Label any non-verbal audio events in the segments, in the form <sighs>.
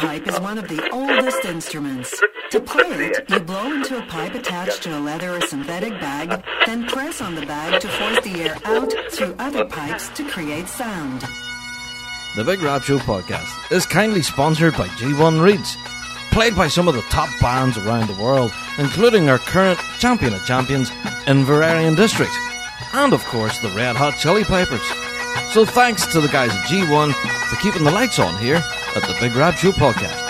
pipe is one of the oldest instruments. To play it, you blow into a pipe attached to a leather or synthetic bag, then press on the bag to force the air out through other pipes to create sound. The Big Rab Show podcast is kindly sponsored by G1 Reeds, played by some of the top bands around the world, including our current champion of champions, Inveraray District, and of course the Red Hot Chili Pipers. So thanks to the guys at G1 for keeping the lights on here at the Big Rab Show podcast.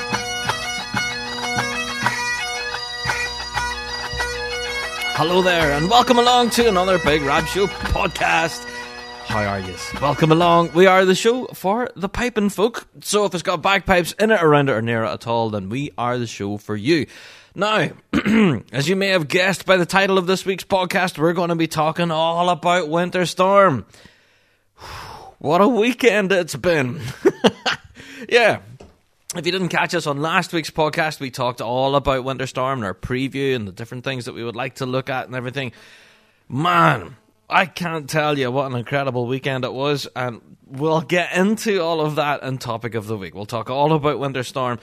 Hello there, and welcome along to another Big Rab Show podcast. How are you? Welcome along. We are the show for the piping folk. So if it's got bagpipes in it, around it, or near it at all, then we are the show for you. Now, <clears throat> as you may have guessed by the title of this week's podcast, we're going to be talking all about Winter Storm. <sighs> What a weekend it's been. <laughs> yeah. If you didn't catch us on last week's podcast, we talked all about Winter Storm and our preview and the different things that we would like to look at and everything. Man, I can't tell you what an incredible weekend it was, and we'll get into all of that in topic of the week. We'll talk all about Winter Storm.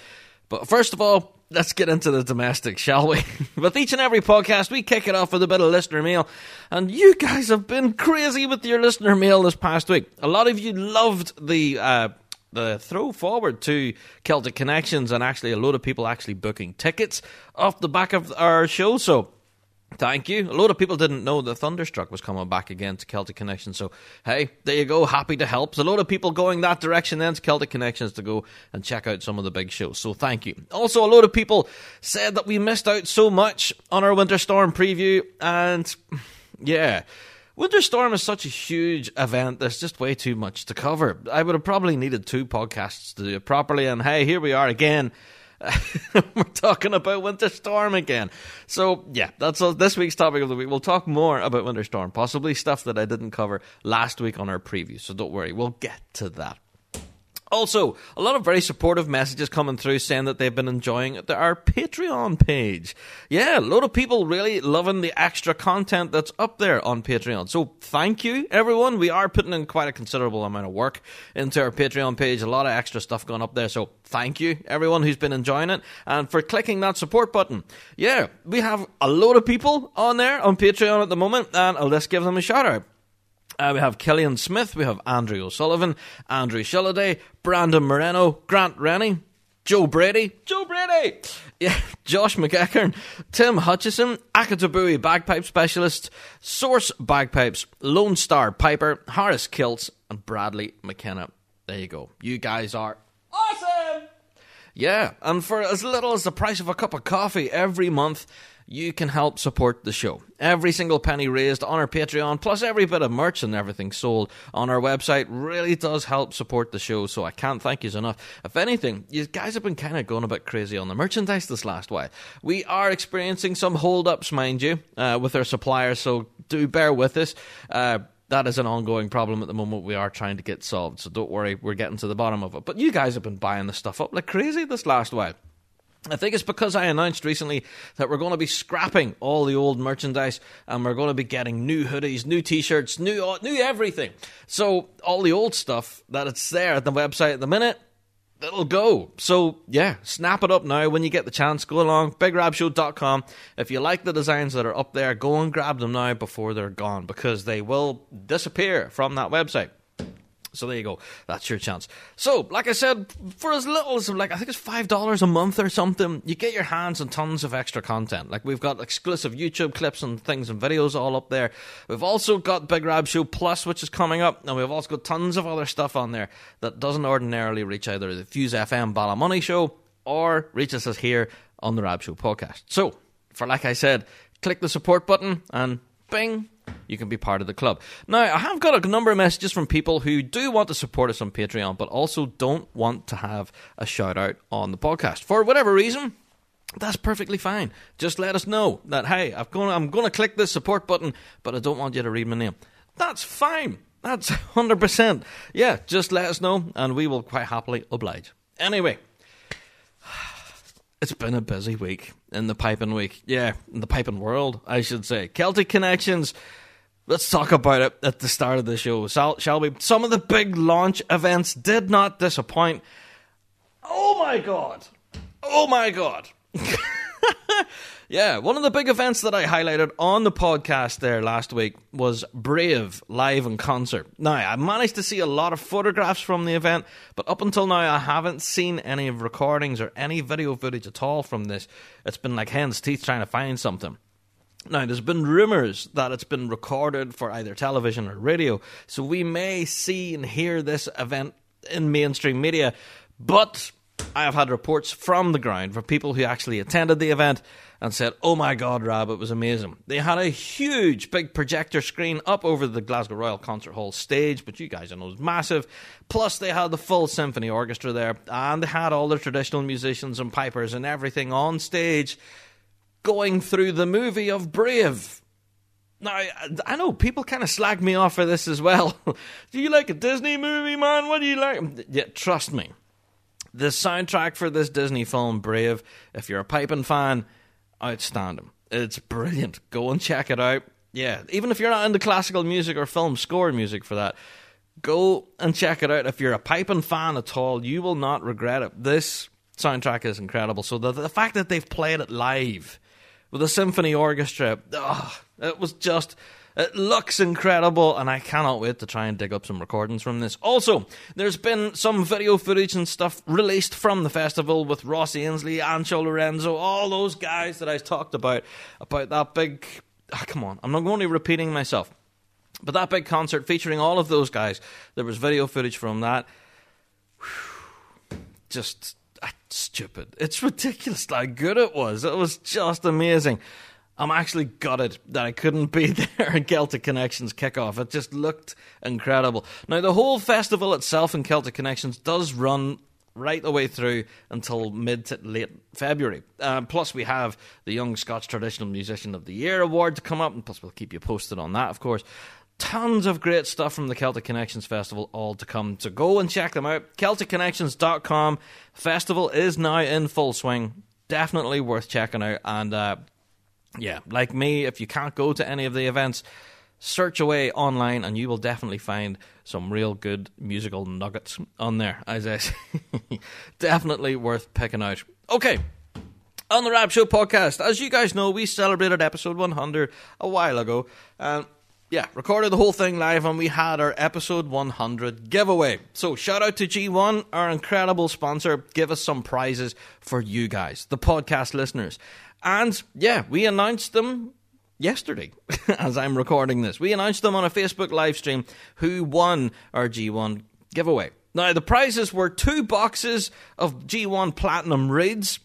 But first of all, let's get into the domestic, shall we? <laughs> with each and every podcast, we kick it off with a bit of listener mail. And you guys have been crazy with your listener mail this past week. A lot of you loved the. Uh, the throw forward to Celtic Connections, and actually, a lot of people actually booking tickets off the back of our show. So, Thank you. A lot of people didn't know the Thunderstruck was coming back again to Celtic Connections. So, hey, there you go. Happy to help. There's a lot of people going that direction then to Celtic Connections to go and check out some of the big shows. So, thank you. Also, a lot of people said that we missed out so much on our Winter Storm preview. And, yeah. Winter Storm is such a huge event, there's just way too much to cover. I would have probably needed two podcasts to do it properly, and hey, here we are again. <laughs> We're talking about Winter Storm again. So, yeah, that's this week's topic of the week. We'll talk more about Winter Storm, possibly stuff that I didn't cover last week on our preview. So, don't worry, we'll get to that. Also, a lot of very supportive messages coming through saying that they've been enjoying our Patreon page. Yeah, a lot of people really loving the extra content that's up there on Patreon. So thank you, everyone. We are putting in quite a considerable amount of work into our Patreon page. A lot of extra stuff going up there. So thank you, everyone who's been enjoying it and for clicking that support button. Yeah, we have a lot of people on there on Patreon at the moment and let's give them a shout out. Uh, we have Killian Smith, we have Andrew O'Sullivan, Andrew Shilliday, Brandon Moreno, Grant Rennie, Joe Brady, Joe Brady, yeah, <laughs> Josh McEachern, Tim Hutchison, Akatabui Bagpipe Specialist, Source Bagpipes, Lone Star Piper, Harris Kilts, and Bradley McKenna. There you go. You guys are awesome! Yeah, and for as little as the price of a cup of coffee every month, you can help support the show. Every single penny raised on our Patreon, plus every bit of merch and everything sold on our website, really does help support the show. So I can't thank you enough. If anything, you guys have been kind of going a bit crazy on the merchandise this last while. We are experiencing some holdups, mind you, uh, with our suppliers. So do bear with us. Uh, that is an ongoing problem at the moment we are trying to get solved. So don't worry, we're getting to the bottom of it. But you guys have been buying the stuff up like crazy this last while. I think it's because I announced recently that we're going to be scrapping all the old merchandise and we're going to be getting new hoodies, new t-shirts, new uh, new everything. So all the old stuff that it's there at the website at the minute, it'll go. So yeah, snap it up now when you get the chance. Go along bigrabshow.com. If you like the designs that are up there, go and grab them now before they're gone because they will disappear from that website. So there you go. That's your chance. So, like I said, for as little as like I think it's five dollars a month or something, you get your hands on tons of extra content. Like we've got exclusive YouTube clips and things and videos all up there. We've also got Big Rab Show Plus, which is coming up, and we've also got tons of other stuff on there that doesn't ordinarily reach either the Fuse FM Ballymoney show or reaches us here on the Rab Show podcast. So, for like I said, click the support button and bing you can be part of the club. Now, I have got a number of messages from people who do want to support us on Patreon, but also don't want to have a shout out on the podcast. For whatever reason, that's perfectly fine. Just let us know that, hey, I'm going, I'm going to click this support button, but I don't want you to read my name. That's fine. That's <laughs> 100%. Yeah, just let us know, and we will quite happily oblige. Anyway, it's been a busy week in the piping week. Yeah, in the piping world, I should say. Celtic Connections Let's talk about it at the start of the show, shall, we? Some of the big launch events did not disappoint. Oh my god! Oh my god! <laughs> yeah, one of the big events that I highlighted on the podcast there last week was Brave live in concert. Now, I managed to see a lot of photographs from the event, but up until now, I haven't seen any recordings or any video footage at all from this. It's been like hen's teeth trying to find something. Now, there's been rumours that it's been recorded for either television or radio, so we may see and hear this event in mainstream media, but I have had reports from the ground from people who actually attended the event and said, Oh my God, Rab, it was amazing. They had a huge big projector screen up over the Glasgow Royal Concert Hall stage, but you guys know it was massive. Plus, they had the full symphony orchestra there, and they had all the traditional musicians and pipers and everything on stage going through the movie of Brave. Now, I, know people kind of slag me off for this as well. <laughs> do you like a Disney movie, man? What do you like? Yeah, trust me. The soundtrack for this Disney film, Brave, if you're a piping fan, outstanding. It's brilliant. Go and check it out. Yeah, even if you're not into classical music or film score music for that, go and check it out. If you're a piping fan at all, you will not regret it. This soundtrack is incredible. So the, the fact that they've played it live with a symphony orchestra. Oh, it was just. It looks incredible, and I cannot wait to try and dig up some recordings from this. Also, there's been some video footage and stuff released from the festival with Ross Ainslie, Anxo Lorenzo, all those guys that I talked about, about that big. Oh, come on, I'm not only repeating myself. But that big concert featuring all of those guys, there was video footage from that. Whew, just ah, stupid. It's ridiculous how good it was. It was just amazing. I'm actually gutted that I couldn't be <laughs> there at Celtic Connections kickoff. It just looked incredible. Now, the whole festival itself in Celtic Connections does run right the way through until mid to late February. Uh, plus, we have the Young Scots Traditional Musician of the Year award to come up, and plus, we'll keep you posted on that, of course tons of great stuff from the Celtic Connections Festival all to come. So go and check them out. CelticConnections.com. Festival is now in full swing. Definitely worth checking out. And uh, yeah, like me, if you can't go to any of the events, search away online and you will definitely find some real good musical nuggets on there, as I say. <laughs> definitely worth picking out. Okay. On the Rab Show podcast, as you guys know, we celebrated episode 100 a while ago. Um, yeah, recorded the whole thing live and we had our episode 100 giveaway. So shout out to G1, our incredible sponsor. Give us some prizes for you guys, the podcast listeners. And yeah, we announced them yesterday <laughs> as I'm recording this. We announced them on a Facebook live stream who won our G1 giveaway. Now, the prizes were two boxes of G1 Platinum Reeds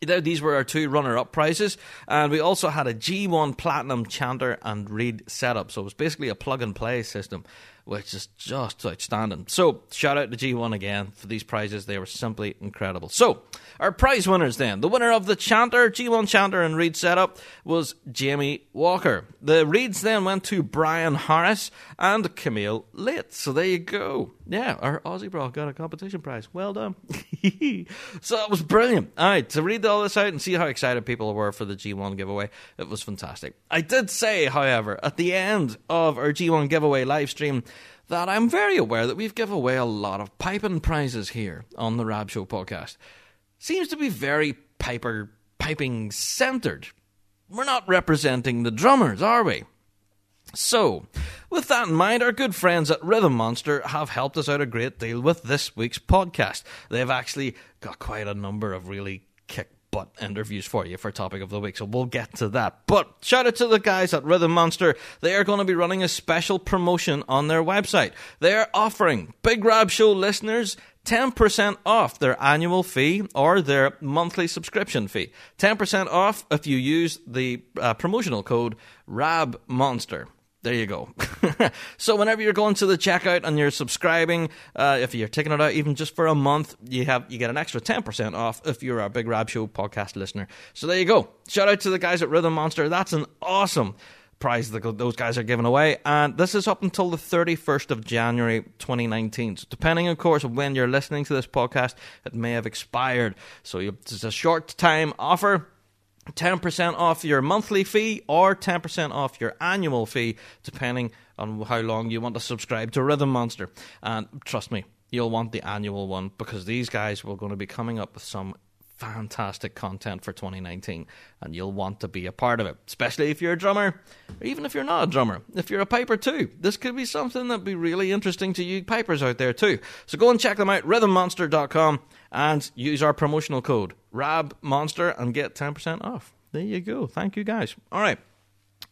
these were our two runner up prizes, and we also had a G1 Platinum Chanter and Reed setup. So it was basically a plug and play system which is just outstanding. So, shout out to G1 again for these prizes. They were simply incredible. So, our prize winners then. The winner of the Chanter, G1 Chanter and Reed setup was Jamie Walker. The Reeds then went to Brian Harris and Camille Late. So, there you go. Yeah, our Aussie bro got a competition prize. Well done. <laughs> so, that was brilliant. All right, to read all this out and see how excited people were for the G1 giveaway, it was fantastic. I did say, however, at the end of our G1 giveaway live stream, that I'm very aware that we've given away a lot of piping prizes here on the Rab Show podcast. Seems to be very piper piping centered. We're not representing the drummers, are we? So, with that in mind, our good friends at Rhythm Monster have helped us out a great deal with this week's podcast. They've actually got quite a number of really but interviews for you for topic of the week. So we'll get to that. But shout out to the guys at Rhythm Monster. They are going to be running a special promotion on their website. They are offering Big Rab Show listeners 10% off their annual fee or their monthly subscription fee. 10% off if you use the uh, promotional code RAB Monster. There you go. <laughs> so whenever you're going to the checkout and you're subscribing, uh, if you're taking it out even just for a month, you have you get an extra ten percent off if you're a Big Rab Show podcast listener. So there you go. Shout out to the guys at Rhythm Monster. That's an awesome prize that those guys are giving away, and this is up until the 31st of January 2019. So depending, of course, when you're listening to this podcast, it may have expired. So it's a short time offer 10% off your monthly fee or 10% off your annual fee, depending on how long you want to subscribe to Rhythm Monster. And trust me, you'll want the annual one because these guys were going to be coming up with some fantastic content for 2019 and you'll want to be a part of it especially if you're a drummer or even if you're not a drummer if you're a piper too. This could be something that'd be really interesting to you pipers out there too. So go and check them out rhythmmonster.com and use our promotional code rabmonster and get 10% off there you go thank you guys all right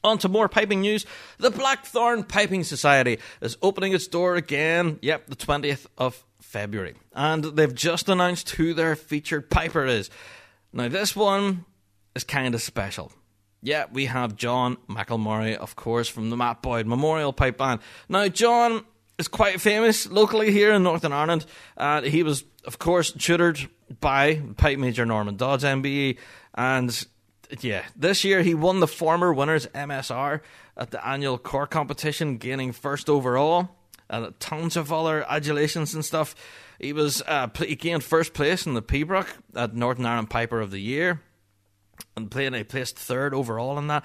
on to more piping news. The Blackthorn Piping Society is opening its door again. Yep, the 20th of February. And they've just announced who their featured piper is. Now, this one is kind of special. Yeah, we have John McElmurray, of course, from the Matt Boyd Memorial Pipe Band. Now, John is quite famous locally here in Northern Ireland. Uh, he was, of course, tutored by pipe major Norman Dodds, MBE, and yeah, this year he won the former winners MSR at the annual core competition, gaining first overall. And tons of other adulations and stuff. He was uh, he gained first place in the Pibroch at Northern Ireland Piper of the Year, and playing he placed third overall in that.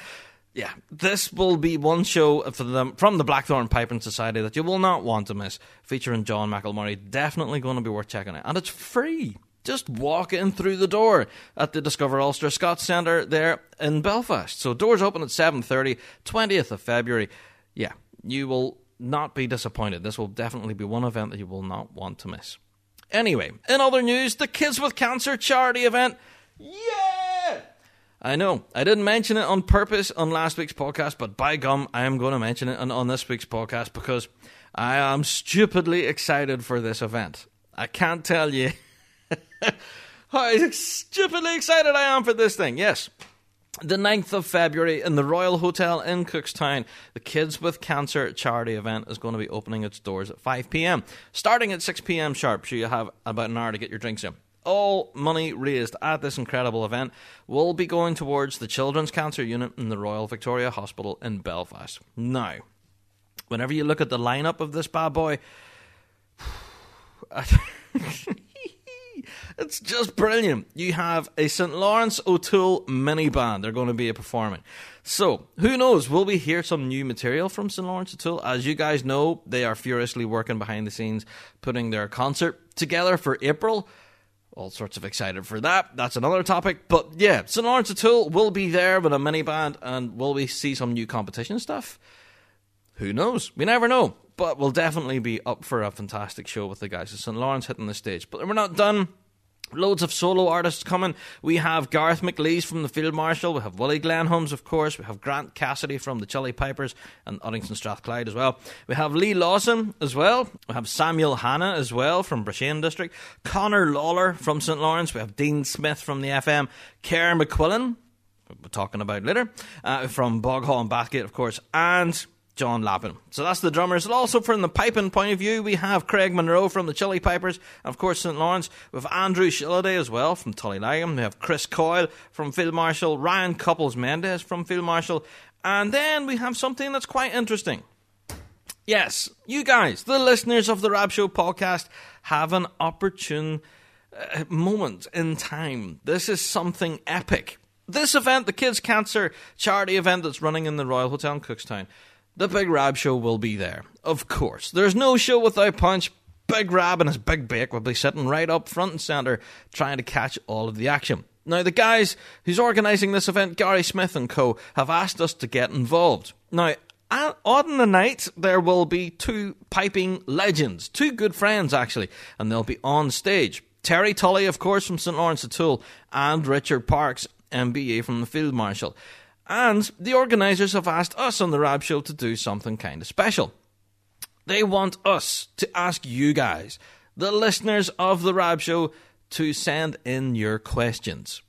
Yeah, this will be one show for them from the Blackthorn Piping Society that you will not want to miss, featuring John McElmurray. Definitely going to be worth checking out, and it's free. Just walk in through the door at the Discover Ulster Scots Centre there in Belfast. So doors open at 7.30, 20th of February. Yeah, you will not be disappointed. This will definitely be one event that you will not want to miss. Anyway, in other news, the Kids with Cancer charity event. Yeah! I know, I didn't mention it on purpose on last week's podcast, but by gum, I am going to mention it on, on this week's podcast because I am stupidly excited for this event. I can't tell you <laughs> how stupidly excited I am for this thing. Yes. The 9th of February in the Royal Hotel in Cookstown, the Kids with Cancer charity event is going to be opening its doors at 5 pm. Starting at 6 pm sharp, so you have about an hour to get your drinks in. All money raised at this incredible event will be going towards the Children's Cancer Unit in the Royal Victoria Hospital in Belfast. Now, whenever you look at the lineup of this bad boy, <sighs> it's just brilliant. You have a St. Lawrence O'Toole mini band. They're going to be performing. So, who knows? Will we hear some new material from St. Lawrence O'Toole? As you guys know, they are furiously working behind the scenes, putting their concert together for April. All sorts of excited for that. That's another topic. But yeah, St. Lawrence O'Toole will be there with a mini band, and will we see some new competition stuff? Who knows? We never know. But we'll definitely be up for a fantastic show with the guys at St. Lawrence hitting the stage. But we're not done. Loads of solo artists coming. We have Garth McLeese from the Field Marshal. We have Willie Glenholmes, of course. We have Grant Cassidy from the Chili Pipers and Uddingston Strathclyde as well. We have Lee Lawson as well. We have Samuel Hanna as well from Brashane District. Connor Lawler from St. Lawrence. We have Dean Smith from the FM. Kerr McQuillan, we're talking about later, uh, from Boghall and Bathgate, of course. And John Lappin. So that's the drummers. And also from the piping point of view, we have Craig Monroe from the Chili Pipers, and of course St. Lawrence. with Andrew Shilliday as well from Tullylagan. We have Chris Coyle from Field Marshal, Ryan Couples Mendes from Field Marshal, and then we have something that's quite interesting. Yes, you guys, the listeners of the Rab Show podcast, have an opportune uh, moment in time. This is something epic. This event, the Kids Cancer charity event that's running in the Royal Hotel in Cookstown, the Big Rab Show will be there. Of course. There's no show without Punch. Big Rab and his big bake will be sitting right up front and centre trying to catch all of the action. Now, the guys who's organising this event, Gary Smith and co., have asked us to get involved. Now, on the night, there will be two piping legends, two good friends actually, and they'll be on stage. Terry Tully, of course, from St. Lawrence O'Toole, and Richard Parks, MBA from the Field Marshal. And the organisers have asked us on the Rab Show to do something kind of special. They want us to ask you guys, the listeners of the Rab Show, to send in your questions.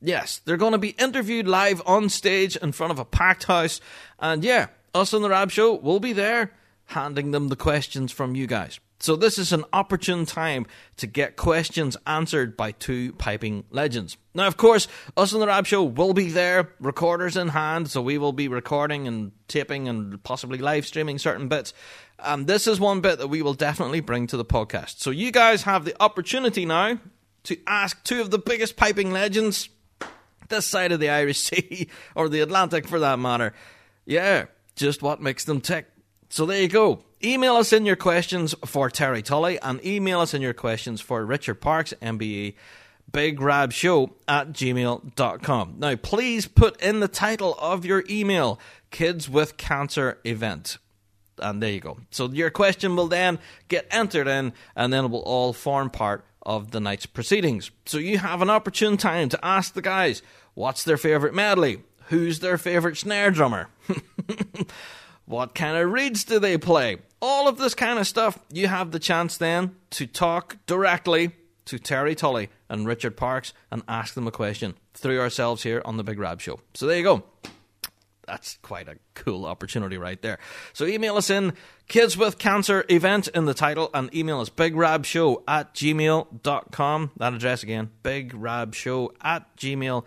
Yes, they're going to be interviewed live on stage in front of a packed house. And yeah, us on the Rab Show will be there handing them the questions from you guys. So, this is an opportune time to get questions answered by two piping legends. Now, of course, us on the Rab Show will be there, recorders in hand, so we will be recording and taping and possibly live streaming certain bits. And this is one bit that we will definitely bring to the podcast. So, you guys have the opportunity now to ask two of the biggest piping legends this side of the Irish <laughs> Sea, or the Atlantic for that matter. Yeah, just what makes them tick. So there you go. Email us in your questions for Terry Tully and email us in your questions for Richard Parks, MBE. Big Rab Show at gmail.com. Now, please put in the title of your email Kids with Cancer Event. And there you go. So your question will then get entered in, and then it will all form part of the night's proceedings. So you have an opportune time to ask the guys what's their favourite medley? Who's their favourite snare drummer? <laughs> what kind of reeds do they play? All of this kind of stuff. You have the chance then to talk directly to Terry Tully and Richard Parks and ask them a question through ourselves here on the Big Rab Show. So there you go that's quite a cool opportunity right there. So email us in Kids with Cancer event in the title and email us bigrabshow at gmail.com. That address again, bigrabshow at gmail.com.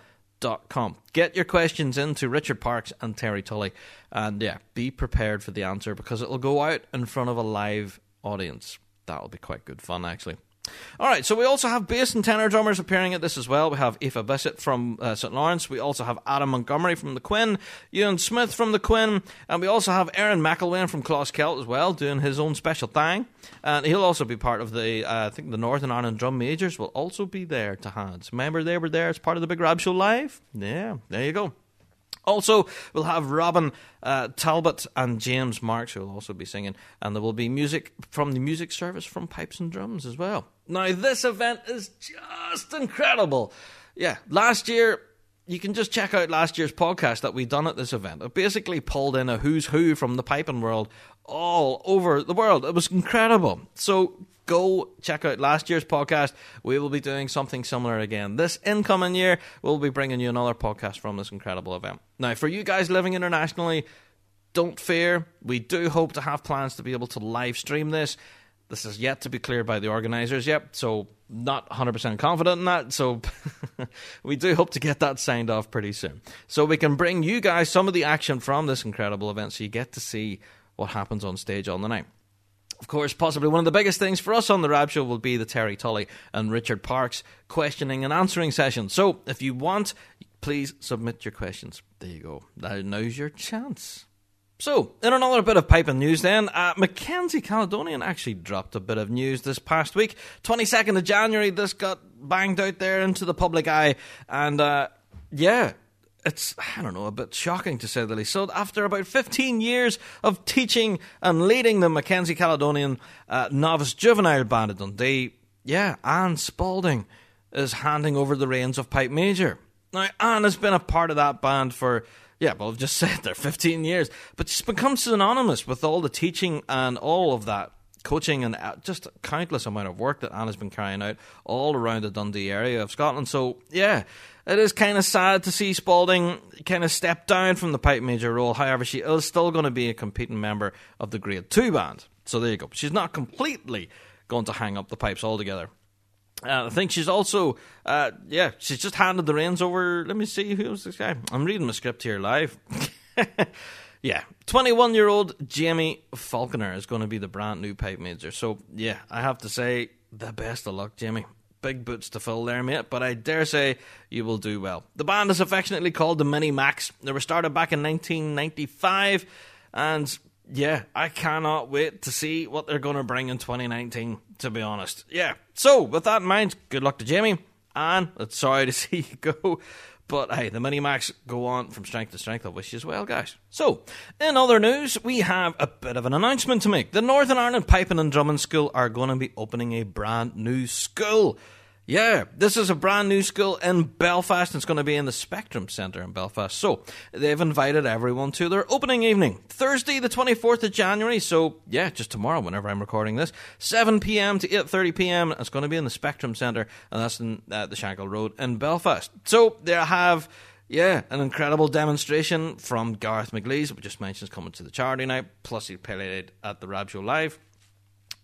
Get your questions in to Richard Parks and Terry Tully. And yeah, be prepared for the answer because it'll go out in front of a live audience. That'll be quite good fun, actually. All right, so we also have bass and tenor drummers appearing at this as well. We have Aoife Bissett from uh, St Lawrence. We also have Adam Montgomery from the Quinn, Ewan Smith from the Quinn, and we also have Aaron McElwain from Closkelt as well, doing his own special thing. And he'll also be part of the, uh, I think the Northern Ireland Drum Majors will also be there to hands. Remember they were there as part of the Big Rab Show Live? Yeah, there you go. Also, we'll have Robin uh, Talbot and James Marks who will also be singing, and there will be music from the music service from Pipes and Drums as well. Now, this event is just incredible. Yeah, last year you can just check out last year's podcast that we done at this event. It basically pulled in a who's who from the piping world all over the world. It was incredible. So go check out last year's podcast. We will be doing something similar again. This incoming year, we'll be bringing you another podcast from this incredible event. Now, for you guys living internationally, don't fear. We do hope to have plans to be able to live stream this. This is yet to be cleared by the organisers yet, so not 100% confident in that. So <laughs> we do hope to get that signed off pretty soon. So we can bring you guys some of the action from this incredible event so you get to see what happens on stage on the night. Of course, possibly one of the biggest things for us on the Rab Show will be the Terry Tully and Richard Parks questioning and answering session. So, if you want, please submit your questions. There you go. Now, now's your chance. So, in another bit of piping news then, uh, Mackenzie Caledonian actually dropped a bit of news this past week. 22nd of January, this got banged out there into the public eye, and uh, yeah, it's I don't know a bit shocking to say the least. So after about 15 years of teaching and leading the Mackenzie Caledonian uh, novice juvenile band at Dundee, yeah, Anne Spalding is handing over the reins of pipe major. Now Anne has been a part of that band for yeah, well, I've just <laughs> said there 15 years, but she's become synonymous with all the teaching and all of that coaching and uh, just countless amount of work that Anna's been carrying out all around the Dundee area of Scotland. So yeah, it is kind of sad to see Spalding kind of step down from the pipe major role. However, she is still going to be a competing member of the Grade 2 band. So there you go. She's not completely going to hang up the pipes altogether. Uh, I think she's also, uh, yeah, she's just handed the reins over. Let me see who's this guy. I'm reading the script here live. <laughs> yeah, 21 year old Jamie Falconer is going to be the brand new pipe major. So, yeah, I have to say, the best of luck, Jamie big boots to fill there, mate, but I dare say you will do well. The band is affectionately called the Mini Macs. They were started back in 1995, and yeah, I cannot wait to see what they're going to bring in 2019, to be honest. Yeah, so with that in mind, good luck to Jamie, and it's sorry to <laughs> see you go. But hey, the Mini Macs go on from strength to strength. I wish you as well, guys. So, in other news, we have a bit of an announcement to make. The Northern Ireland Piping and Drumming School are going to be opening a brand new school. Yeah, this is a brand new school in Belfast. It's going to be in the Spectrum Centre in Belfast. So they've invited everyone to their opening evening, Thursday, the twenty fourth of January. So yeah, just tomorrow, whenever I'm recording this, seven p.m. to eight thirty p.m. It's going to be in the Spectrum Centre, and that's in uh, the Shankill Road in Belfast. So they have. Yeah, an incredible demonstration from Gareth McLeese, we just mentioned, coming to the charity night. Plus, he played at the Rab Show Live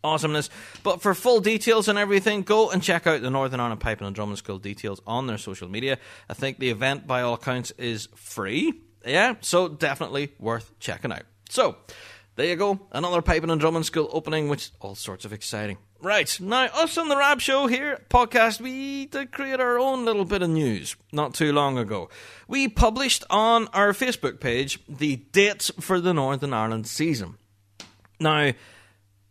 awesomeness. But for full details and everything, go and check out the Northern Ireland Piping and Drumming School details on their social media. I think the event, by all accounts, is free. Yeah, so definitely worth checking out. So, there you go. Another piping and drumming school opening, which all sorts of exciting. Right, now, us on the Rab Show here, podcast, we did create our own little bit of news not too long ago. We published on our Facebook page the dates for the Northern Ireland season. Now,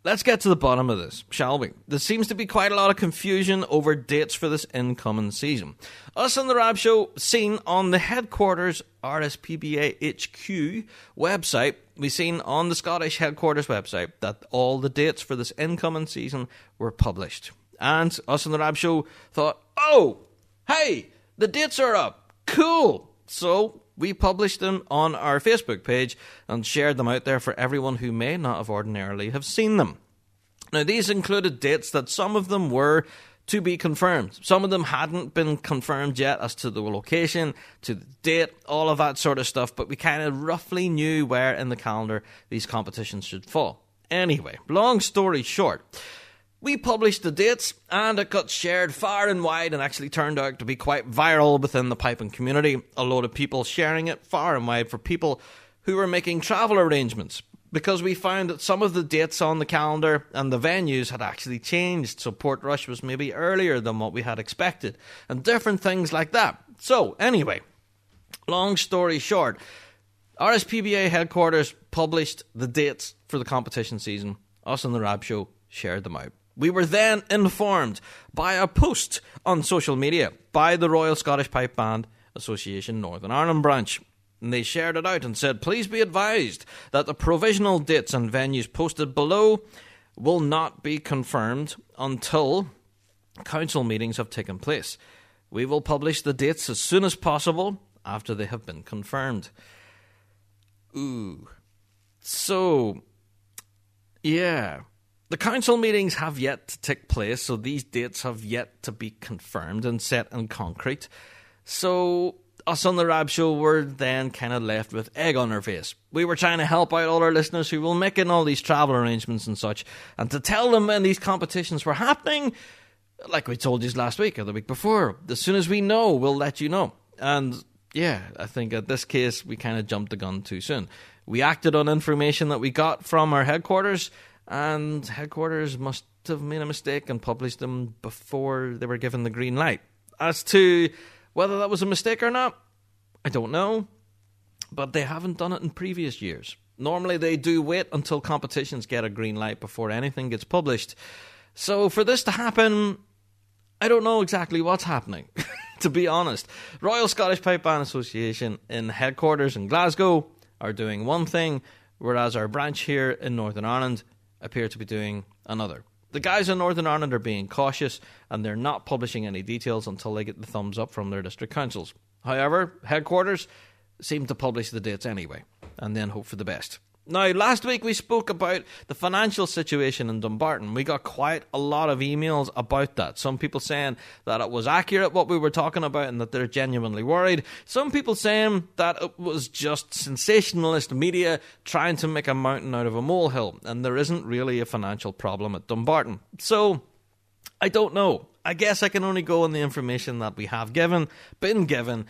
let's get to the bottom of this, shall we? There seems to be quite a lot of confusion over dates for this incoming season. Us on the Rab Show, seen on the headquarters RSPBA HQ website, we seen on the Scottish headquarters website that all the dates for this incoming season were published. And us on the Rab Show thought, oh, hey, the dates are up. Cool. So we published them on our Facebook page and shared them out there for everyone who may not have ordinarily have seen them. Now, these included dates that some of them were to be confirmed. Some of them hadn't been confirmed yet as to the location, to the date, all of that sort of stuff, but we kind of roughly knew where in the calendar these competitions should fall. Anyway, long story short, we published the dates and it got shared far and wide and actually turned out to be quite viral within the piping community. A lot of people sharing it far and wide for people who were making travel arrangements because we found that some of the dates on the calendar and the venues had actually changed. So Portrush was maybe earlier than what we had expected and different things like that. So, anyway, long story short, RSPBA headquarters published the dates for the competition season. Us and the Rab Show shared them out. We were then informed by a post on social media by the Royal Scottish Pipe Band Association Northern Ireland branch. And they shared it out and said, Please be advised that the provisional dates and venues posted below will not be confirmed until council meetings have taken place. We will publish the dates as soon as possible after they have been confirmed. Ooh. So, yeah. The council meetings have yet to take place, so these dates have yet to be confirmed and set in concrete. So, us on the Rab Show were then kind of left with egg on our face. We were trying to help out all our listeners who were making all these travel arrangements and such, and to tell them when these competitions were happening, like we told you last week or the week before. As soon as we know, we'll let you know. And yeah, I think at this case, we kind of jumped the gun too soon. We acted on information that we got from our headquarters and headquarters must have made a mistake and published them before they were given the green light. As to whether that was a mistake or not, I don't know, but they haven't done it in previous years. Normally, they do wait until competitions get a green light before anything gets published. So, for this to happen, I don't know exactly what's happening, <laughs> to be honest. Royal Scottish Pipe Band Association in headquarters in Glasgow are doing one thing, whereas our branch here in Northern Ireland appear to be doing another. The guys in Northern Ireland are being cautious and they're not publishing any details until they get the thumbs up from their district councils. However, headquarters seem to publish the dates anyway and then hope for the best. Now, last week we spoke about the financial situation in Dumbarton. We got quite a lot of emails about that. Some people saying that it was accurate what we were talking about and that they're genuinely worried. Some people saying that it was just sensationalist media trying to make a mountain out of a molehill and there isn't really a financial problem at Dumbarton. So, I don't know. I guess I can only go on the information that we have given, been given,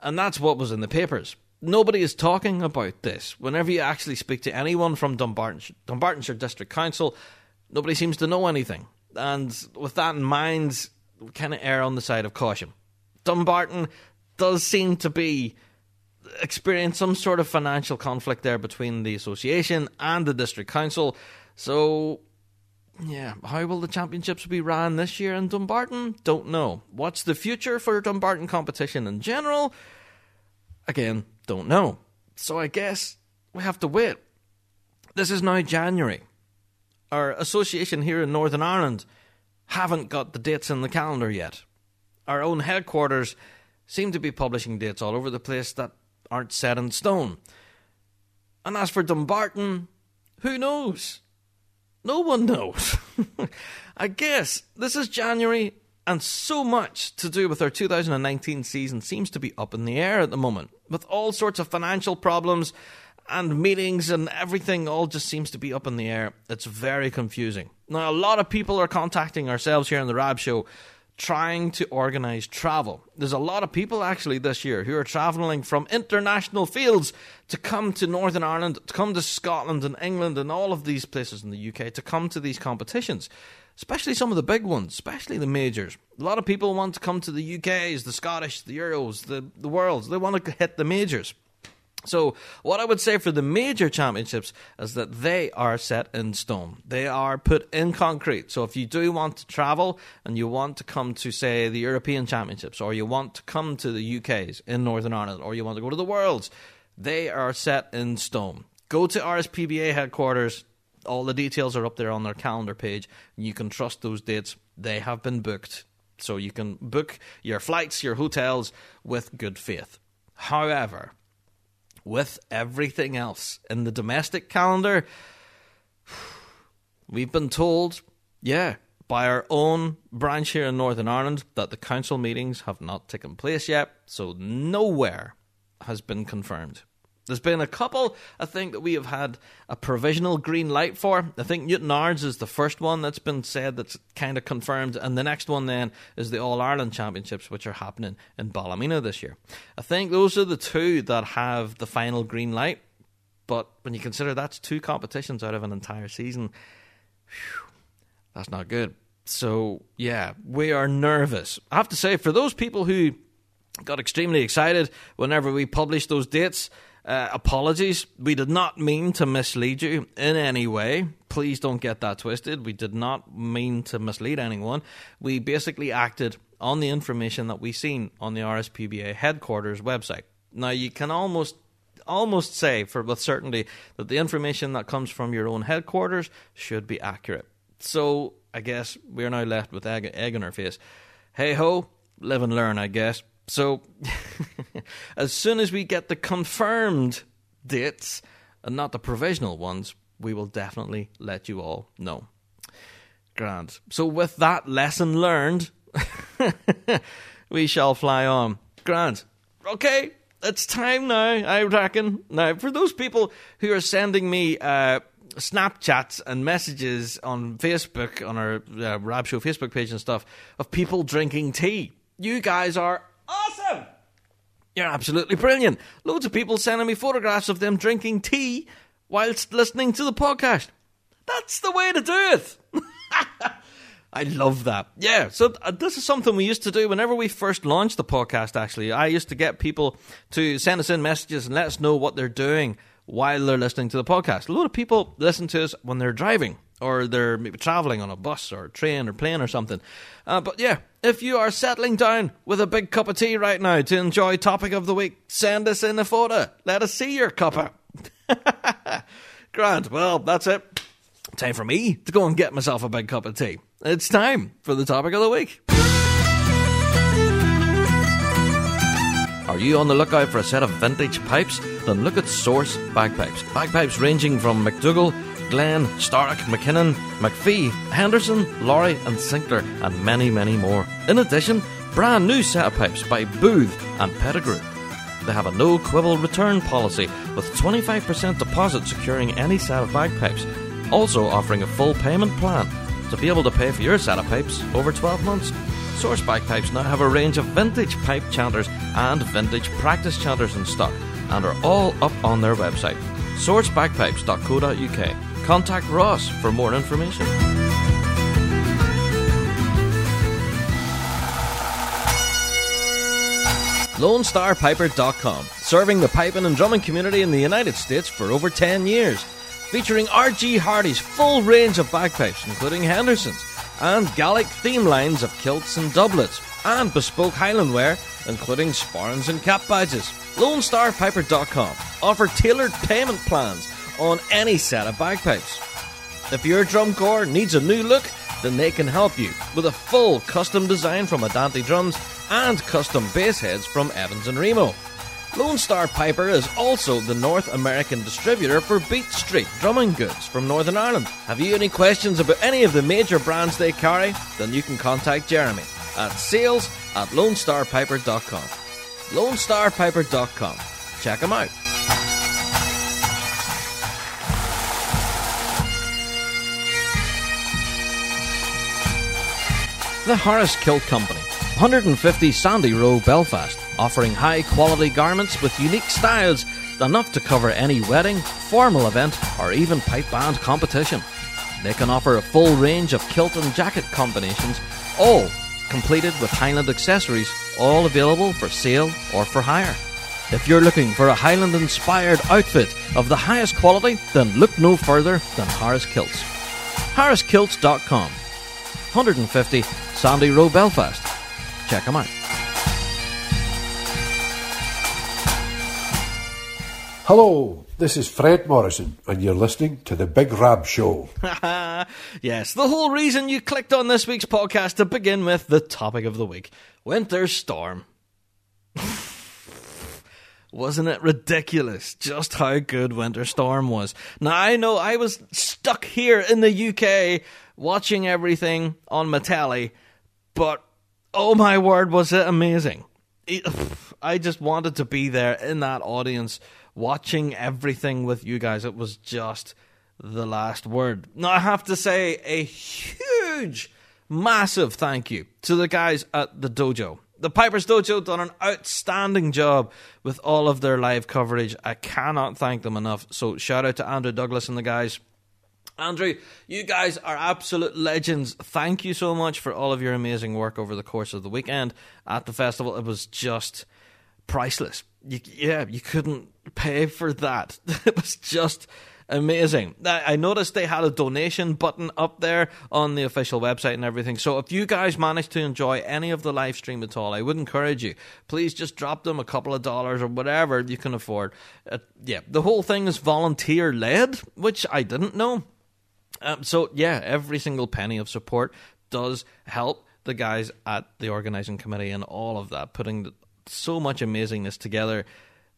and that's what was in the papers nobody is talking about this. Whenever you actually speak to anyone from Dumbarton, Dumbartonshire District Council, nobody seems to know anything. And with that in mind, we kind of err on the side of caution. Dumbarton does seem to be uh, experiencing some sort of financial conflict there between the association and the district council. So, yeah, how will the championships be ran this year in Dumbarton? Don't know. What's the future for Dumbarton competition in general? Again, don't know. So I guess we have to wait. This is now January. Our association here in Northern Ireland haven't got the dates in the calendar yet. Our own headquarters seem to be publishing dates all over the place that aren't set in stone. And as for Dumbarton, who knows? No one knows. <laughs> I guess this is January and so much to do with our 2019 season seems to be up in the air at the moment, with all sorts of financial problems and meetings and everything all just seems to be up in the air. It's very confusing. Now, a lot of people are contacting ourselves here on the Rab Show trying to organize travel. There's a lot of people actually this year who are traveling from international fields to come to Northern Ireland, to come to Scotland and England and all of these places in the UK to come to these competitions especially some of the big ones, especially the majors. A lot of people want to come to the UKs, the Scottish, the Euros, the, the Worlds. They want to hit the majors. So, what I would say for the major championships is that they are set in stone. They are put in concrete. So, if you do want to travel and you want to come to, say, the European Championships, or you want to come to the UK's in Northern Ireland, or you want to go to the Worlds, they are set in stone. Go to RSPBA headquarters. All the details are up there on their calendar page. You can trust those dates. They have been booked. So, you can book your flights, your hotels with good faith. However, with everything else in the domestic calendar, <sighs> we've been told, yeah, by our own branch here in Northern Ireland, that the council meetings have not taken place yet, so nowhere has been confirmed. There's been a couple, I think, that we have had a provisional green light for. I think Newtownards is the first one that's been said that's kind of confirmed, and the next one then is the All Ireland Championships, which are happening in Ballymena this year. I think those are the two that have the final green light, but when you consider that's two competitions out of an entire season, whew, that's not good. So, yeah, we are nervous. I have to say, for those people who got extremely excited whenever we published those dates, uh, apologies. We did not mean to mislead you in any way. Please don't get that twisted. We did not mean to mislead anyone. We basically acted on the information that we seen on the RSPBA headquarters website. Now you can almost almost say for with certainty that the information that comes from your own headquarters should be accurate. So I guess we're now left with egg, egg on our face. Hey ho, live and learn, I guess. So, <laughs> as soon as we get the confirmed dates and not the provisional ones, we will definitely let you all know. Grand. So, with that lesson learned, <laughs> we shall fly on. Grand. Okay, it's time now, I reckon. Now, for those people who are sending me uh, Snapchats and messages on Facebook, on our uh, Rab Show Facebook page and stuff, of people drinking tea, you guys are awesome. You're absolutely brilliant. Loads of people sending me photographs of them drinking tea whilst listening to the podcast. That's the way to do it. <laughs> I love that. Yeah, so uh, this is something we used to do whenever we first launched the podcast, actually. I used to get people to send us in messages and let us know what they're doing while they're listening to the podcast. A lot of people listen to us when they're driving or they're maybe traveling on a bus or a train or plane or something. Uh, but yeah, if you are settling down with a big cup of tea right now to enjoy topic of the week, send us in a photo. Let us see your cuppa. <laughs> Grant, well, that's it. Time for me to go and get myself a big cup of tea. It's time for the topic of the week. Are you on the lookout for a set of vintage pipes? Then look at Source Bagpipes. Bagpipes ranging from McDougall Glen, Starrick, McKinnon, McPhee, Henderson, Lawrie, and Sinclair, and many, many more. In addition, brand new set of pipes by Booth and Pettigrew. They have a no quibble return policy with 25% deposit securing any set of bagpipes, also offering a full payment plan to be able to pay for your set of pipes over 12 months. Source Bagpipes now have a range of vintage pipe chanters and vintage practice chanters in stock and are all up on their website sourcebagpipes.co.uk. Contact Ross for more information. LoneStarPiper.com, serving the piping and drumming community in the United States for over 10 years. Featuring R.G. Hardy's full range of bagpipes, including Henderson's, and Gallic theme lines of kilts and doublets, and bespoke Highland wear, including sporrans and cap badges. LoneStarPiper.com offer tailored payment plans on any set of bagpipes. If your drum corps needs a new look, then they can help you with a full custom design from Adante Drums and custom bass heads from Evans and Remo. Lone Star Piper is also the North American distributor for Beat Street drumming goods from Northern Ireland. Have you any questions about any of the major brands they carry? Then you can contact Jeremy at sales at lonestarpiper.com. lonestarpiper.com. Check them out. The Harris Kilt Company, 150 Sandy Row, Belfast, offering high quality garments with unique styles enough to cover any wedding, formal event, or even pipe band competition. They can offer a full range of kilt and jacket combinations, all completed with Highland accessories, all available for sale or for hire. If you're looking for a Highland inspired outfit of the highest quality, then look no further than Harris Kilts. HarrisKilts.com. 150 Sandy Row, Belfast. Check them out. Hello, this is Fred Morrison, and you're listening to The Big Rab Show. <laughs> yes, the whole reason you clicked on this week's podcast to begin with the topic of the week Winter Storm. <laughs> Wasn't it ridiculous just how good Winter Storm was? Now, I know I was stuck here in the UK watching everything on my telly, but oh my word, was it amazing! I just wanted to be there in that audience watching everything with you guys. It was just the last word. Now, I have to say a huge, massive thank you to the guys at the dojo. The Piper's Dojo done an outstanding job with all of their live coverage. I cannot thank them enough. So shout out to Andrew Douglas and the guys. Andrew, you guys are absolute legends. Thank you so much for all of your amazing work over the course of the weekend at the festival. It was just priceless. You, yeah, you couldn't pay for that. <laughs> It was just amazing. I noticed they had a donation button up there on the official website and everything. So if you guys managed to enjoy any of the live stream at all, I would encourage you. Please just drop them a couple of dollars or whatever you can afford. Uh, yeah, the whole thing is volunteer led, which I didn't know. Um, so yeah, every single penny of support does help the guys at the organizing committee and all of that, putting so much amazingness together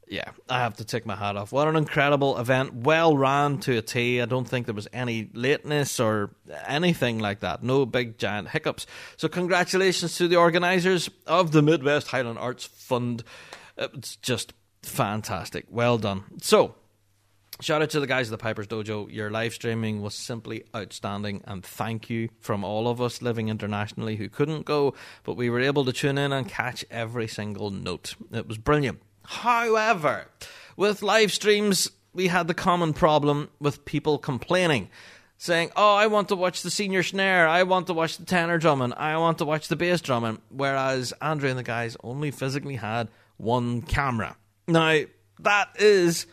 yeah, I have to take my hat off. What an incredible event. Well ran to a T. I don't think there was any lateness or anything like that. No big giant hiccups. So, congratulations to the organisers of the Midwest Highland Arts Fund. It's just fantastic. Well done. So, Shout out to the guys at the Piper's Dojo. Your live streaming was simply outstanding, and thank you from all of us living internationally who couldn't go, but we were able to tune in and catch every single note. It was brilliant. However, with live streams, we had the common problem with people complaining, saying, Oh, I want to watch the senior snare, I want to watch the tenor drumming, I want to watch the bass drumming. Whereas Andre and the guys only physically had one camera. Now, that is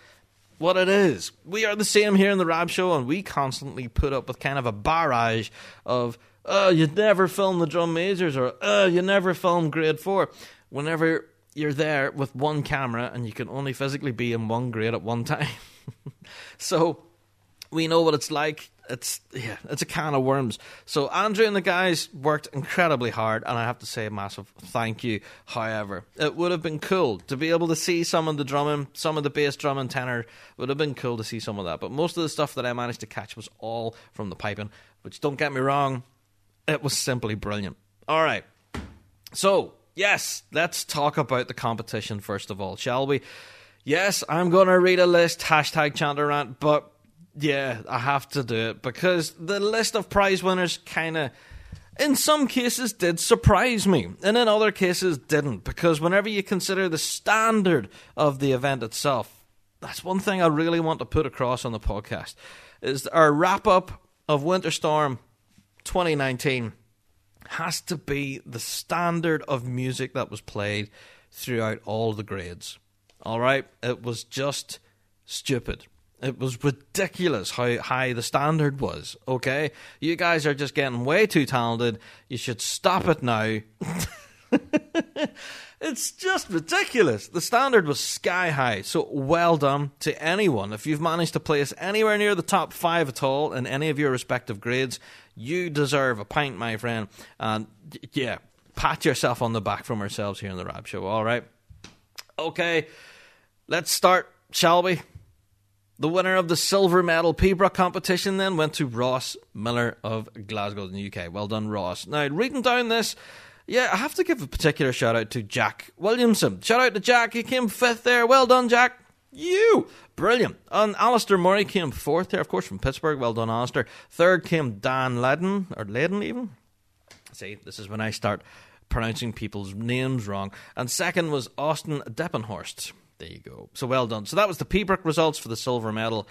what it is. We are the same here in the Rab Show, and we constantly put up with kind of a barrage of, oh, you never film the drum majors, or oh, you never film grade four. Whenever you're there with one camera and you can only physically be in one grade at one time. <laughs> so we know what it's like. It's yeah, it's a can of worms. So Andrew and the guys worked incredibly hard, and I have to say a massive thank you. However, it would have been cool to be able to see some of the drumming, some of the bass drum and tenor. Would have been cool to see some of that. But most of the stuff that I managed to catch was all from the piping. Which don't get me wrong, it was simply brilliant. All right, so Yes, let's talk about the competition first of all, shall we? Yes, I'm going to read a list, hashtag chanter rant, but yeah, I have to do it because the list of prize winners kind of, in some cases, did surprise me, and in other cases, didn't. Because whenever you consider the standard of the event itself, that's one thing I really want to put across on the podcast is our wrap up of Winter Storm 2019 has to be the standard of music that was played throughout all the grades. All right? It was just stupid. It was ridiculous how high the standard was, okay? You guys are just getting way too talented. You should stop it now. <laughs> it's just ridiculous. The standard was sky high. So well done to anyone. If you've managed to place anywhere near the top five at all in any of your respective grades, you deserve a pint, my friend. And yeah, pat yourself on the back from ourselves here in the Rab Show, all right? Okay, let's start, shall we? The winner of the silver medal Pibroch competition then went to Ross Miller of Glasgow in the UK. Well done, Ross. Now, reading down this, yeah, I have to give a particular shout out to Jack Williamson. Shout out to Jack, he came fifth there. Well done, Jack. You! Brilliant. And Alistair Murray came fourth there, of course, from Pittsburgh. Well done, Alistair. Third came Dan Ledden, or Ledden even. See, this is when I start pronouncing people's names wrong. And second was Austin Diepenhorst. There you go. So well done. So that was the Pibroch results for the silver medal.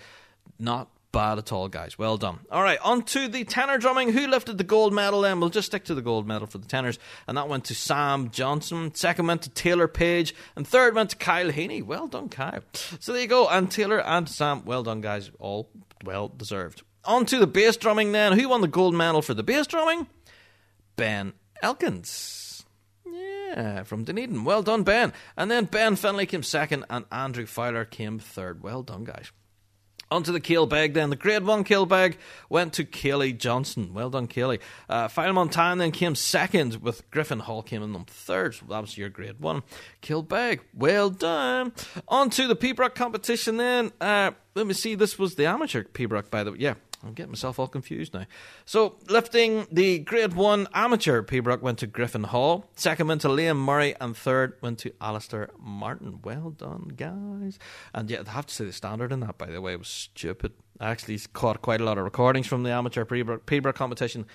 Not bad at all, guys. Well done. All right, on to the tenor drumming. Who lifted the gold medal then? We'll just stick to the gold medal for the tenors. And that went to Sam Johnson. Second went to Taylor Page. And third went to Kyle Haney. Well done, Kyle. So there you go. And Taylor and Sam, well done, guys. All well deserved. On to the bass drumming then. Who won the gold medal for the bass drumming? Ben Elkins. Yeah, from Dunedin. Well done, Ben. And then Ben Finlay came second, and Andrew Fowler came third. Well done, guys. Onto the Ceol Beag then. The grade one Ceol Beag went to Kaylee Johnson. Well done, Kaylee. Uh, File Montana then came second, with Griffin Hall came in third. So that was your grade one Ceol Beag. Well done. On to the Pibroch competition then. Uh, let me see. This was the amateur Pibroch, by the way. Yeah, I'm getting myself all confused now. So, lifting the Grade 1 amateur, Pibroch went to Griffin Hall. Second went to Liam Murray. And third went to Alistair Martin. Well done, guys. And yeah, I have to say the standard in that, by the way, was stupid. I actually caught quite a lot of recordings from the amateur Pibroch competition. <sighs>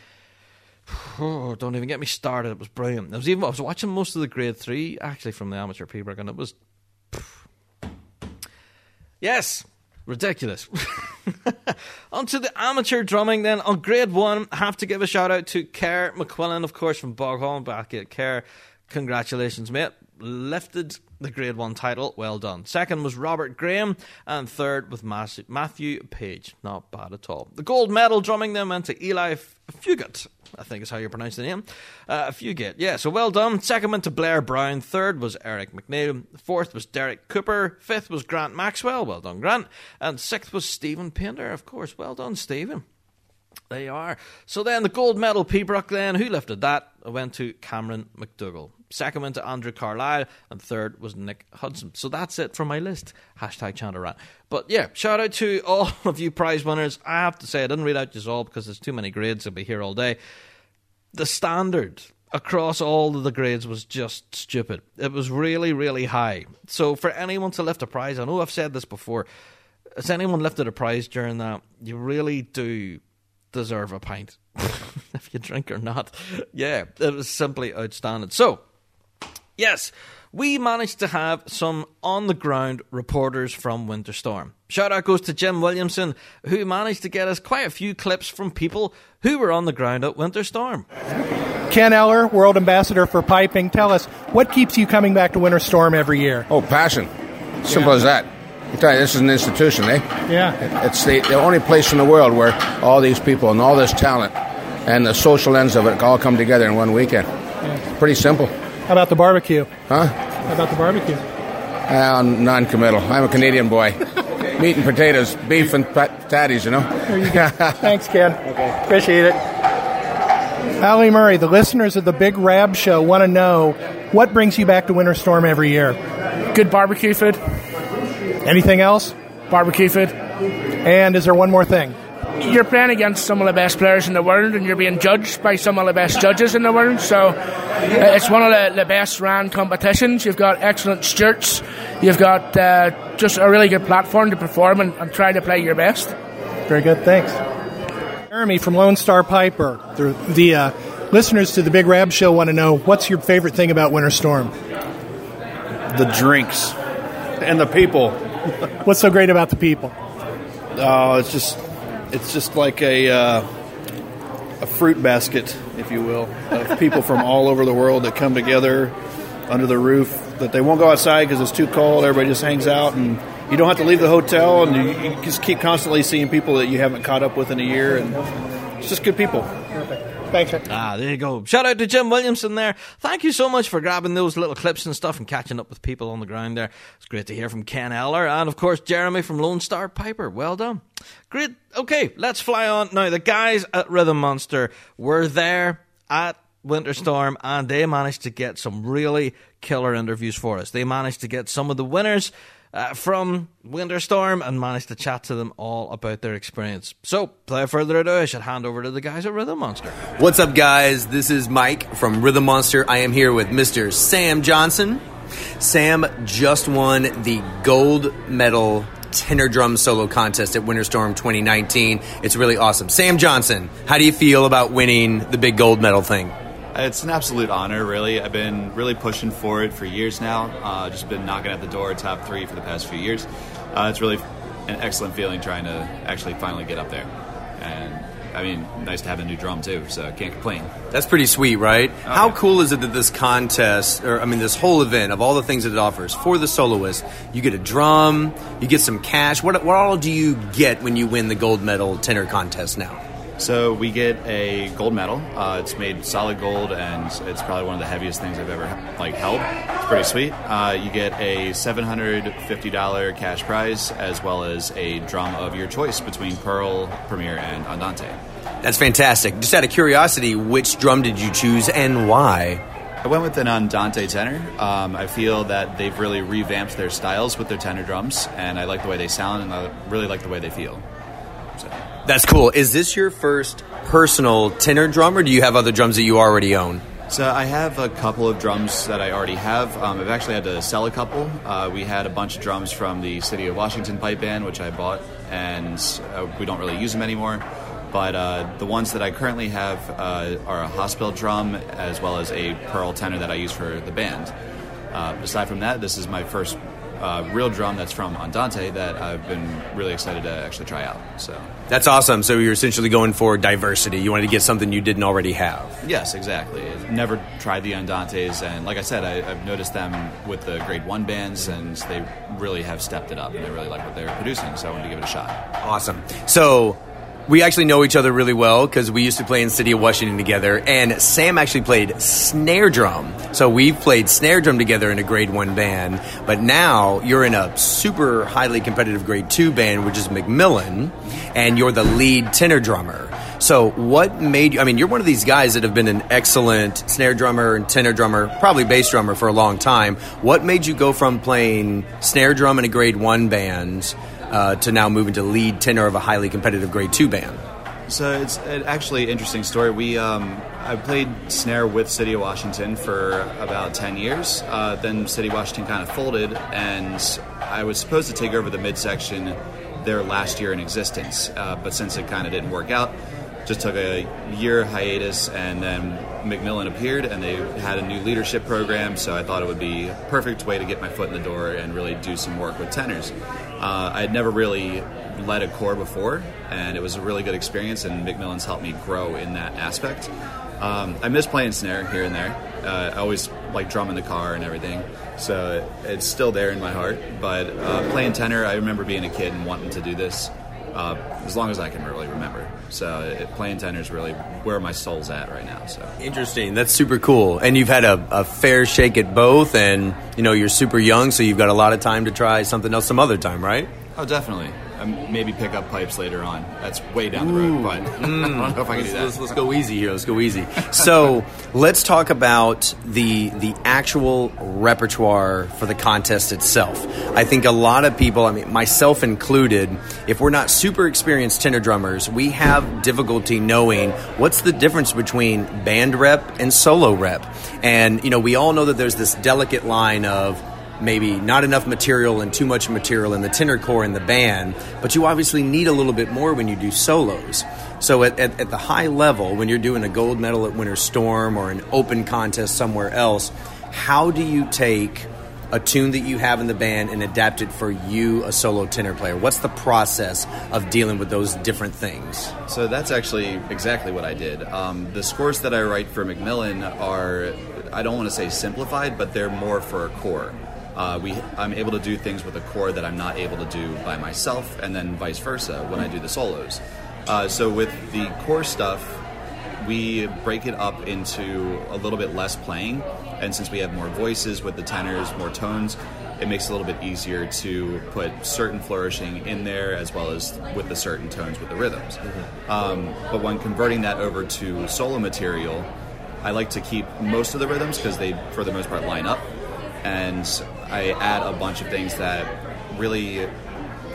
Oh, don't even get me started. It was brilliant. I was even I was watching most of the Grade 3 actually from the amateur Pibroch, and it was. Yes, ridiculous. <laughs> On to the amateur drumming then. On grade one, have to give a shout out to Kerr McQuillan, of course, from Boghall back at Kerr. Congratulations, mate. Lifted the grade one title. Well done. Second was Robert Graham, and third with Matthew Page. Not bad at all. The gold medal drumming them went to Eli Fugate. I think is how you pronounce the name. Uh, Fugate. Yeah, so well done. Second went to Blair Brown. Third was Eric McNeil. Fourth was Derek Cooper. Fifth was Grant Maxwell. Well done, Grant. And sixth was Stephen Painter, of course. Well done, Stephen. They are. So then the gold medal Pibroch then, who lifted that? Went to Cameron McDougall. Second went to Andrew Carlisle, and third was Nick Hudson. So that's it from my list. Hashtag chanter rant. But yeah, shout out to <laughs> all of you prize winners. I have to say, I didn't read out just all because there's too many grades. I'll be here all day. The standard across all of the grades was just stupid. It was really, really high. So for anyone to lift a prize, I know I've said this before. Has anyone lifted a prize during that? You really do deserve a pint. <laughs> if you drink or not. Yeah, it was simply outstanding. So, yes, we managed to have some on the ground reporters from Winter Storm. Shout out goes to Jim Williamson, who managed to get us quite a few clips from people who were on the ground at Winter Storm. Ken Eller, World Ambassador for Piping, tell us what keeps you coming back to Winter Storm every year? Oh, passion. Simple yeah. as that. I tell you, this is an institution, eh? Yeah. It's the, the only place in the world where all these people and all this talent and the social ends of it all come together in one weekend. Yeah. Pretty simple. How about the barbecue? Huh? How about the barbecue? Uh, non-committal. I'm a Canadian boy. <laughs> Meat and potatoes, beef and pat- tatties, you know. There you go. <laughs> Thanks, Ken. Okay. Appreciate it. Ali Murray, the listeners of the Big Rab Show want to know what brings you back to Winter Storm every year. Good barbecue food. Anything else? Barbecue food. And is there one more thing? You're playing against some of the best players in the world, and you're being judged by some of the best judges in the world. So uh, it's one of the, the best ran competitions. You've got excellent stewards. You've got uh, just a really good platform to perform and, and try to play your best. Very good. Thanks. Jeremy from Lone Star Piper. The, the uh, listeners to the Big Rab Show want to know what's your favorite thing about Winter Storm? The drinks and the people. What's so great about the people? Oh, it's just it's just like a uh, a fruit basket, if you will, of people from all over the world that come together under the roof. That they won't go outside because it's too cold. Everybody just hangs out, and you don't have to leave the hotel, and you, you just keep constantly seeing people that you haven't caught up with in a year, and it's just good people. Ah, there you go. Shout out to Jim Williamson there. Thank you so much for grabbing those little clips and stuff and catching up with people on the ground there. It's great to hear from Ken Eller and, of course, Jeremy from Lone Star Piper. Well done. Great. Okay, let's fly on. Now, the guys at Rhythm Monster were there at Winter Storm and they managed to get some really killer interviews for us. They managed to get some of the winners uh, from Winter Storm and managed to chat to them all about their experience. So, without further ado, I should hand over to the guys at Rhythm Monster. What's up, guys? This is Mike from Rhythm Monster. I am here with Mr. Sam Johnson. Sam just won the gold medal tenor drum solo contest at Winter Storm 2019. It's really awesome. Sam Johnson, how do you feel about winning the big gold medal thing? It's an absolute honor, really. I've been really pushing for it for years now. Uh, just been knocking at the door, top three for the past few years. Uh, it's really an excellent feeling trying to actually finally get up there. And I mean, nice to have a new drum too, so can't complain. That's pretty sweet, right? How cool is it that this contest, or I mean, this whole event of all the things that it offers for the soloist, you get a drum, you get some cash. What, what all do you get when you win the gold medal tenor contest now? So we get a gold medal. Uh, it's made solid gold, and it's probably one of the heaviest things I've ever like held. It's pretty sweet. Uh, you get a seven hundred fifty dollar cash prize, as well as a drum of your choice between Pearl, Premier, and Andante. That's fantastic. Just out of curiosity, which drum did you choose and why? I went with an Andante tenor. Um, I feel that they've really revamped their styles with their tenor drums, and I like the way they sound, and I really like the way they feel. So. That's cool. Is this your first personal tenor drum, or do you have other drums that you already own? So I have a couple of drums that I already have. Um, I've actually had to sell a couple. Uh, we had a bunch of drums from the City of Washington pipe band, which I bought, and uh, we don't really use them anymore. But uh, the ones that I currently have uh, are a hospital drum as well as a pearl tenor that I use for the band. Uh, aside from that, this is my first uh, real drum that's from Andante that I've been really excited to actually try out. So That's awesome. So you're essentially going for diversity. You wanted to get something you didn't already have. Yes, exactly. I've never tried the Andantes, and like I said, I, I've noticed them with the grade one bands, and they really have stepped it up, and I really like what they're producing, so I wanted to give it a shot. Awesome. So we actually know each other really well because we used to play in City of Washington together, and Sam actually played snare drum. So we've played snare drum together in a grade one band, but now you're in a super highly competitive grade two band, which is McMillan, and you're the lead tenor drummer. So what made you? I mean, you're one of these guys that have been an excellent snare drummer and tenor drummer, probably bass drummer for a long time. What made you go from playing snare drum in a grade one band? Uh, to now moving to lead tenor of a highly competitive grade two band. So it's actually an interesting story. We um, I played snare with City of Washington for about ten years. Uh, then City of Washington kind of folded, and I was supposed to take over the midsection their last year in existence. Uh, but since it kind of didn't work out, just took a year hiatus, and then McMillan appeared, and they had a new leadership program. So I thought it would be a perfect way to get my foot in the door and really do some work with tenors. Uh, I had never really led a corps before, and it was a really good experience. And McMillan's helped me grow in that aspect. Um, I miss playing snare here and there. Uh, I always like drum in the car and everything, so it's still there in my heart. But uh, playing tenor, I remember being a kid and wanting to do this uh, as long as I can really remember. So it, playing tenor is really where my soul's at right now. So interesting. That's super cool. And you've had a, a, fair shake at both, and you know you're super young, so you've got a lot of time to try something else some other time, right? Oh, definitely. Um, maybe pick up pipes later on. That's way down the road, but mm. <laughs> I don't know if I can do that. Let's, let's, go easy here. Let's go easy. <laughs> so let's talk about the the actual repertoire for the contest itself. I think a lot of people, I mean myself included, if we're not super experienced tenor drummers, we have difficulty knowing what's the difference between band rep and solo rep. And you know, we all know that there's this delicate line of maybe not enough material and too much material in the tenor core in the band, but you obviously need a little bit more when you do solos. So at, at, at, the high level, when you're doing a gold medal at Winter Storm or an open contest somewhere else, how do you take a tune that you have in the band and adapt it for you, a solo tenor player? What's the process of dealing with those different things? So that's actually exactly what I did. Um, the scores that I write for Macmillan are, I don't want to say simplified, but they're more for a corps. Uh, we, I'm able to do things with a corps that I'm not able to do by myself, and then vice versa when I do the solos. Uh, so with the core stuff, we break it up into a little bit less playing, and since we have more voices with the tenors, more tones, it makes it a little bit easier to put certain flourishing in there as well as with the certain tones with the rhythms. Mm-hmm. Um, but when converting that over to solo material, I like to keep most of the rhythms because they, for the most part, line up and I add a bunch of things that really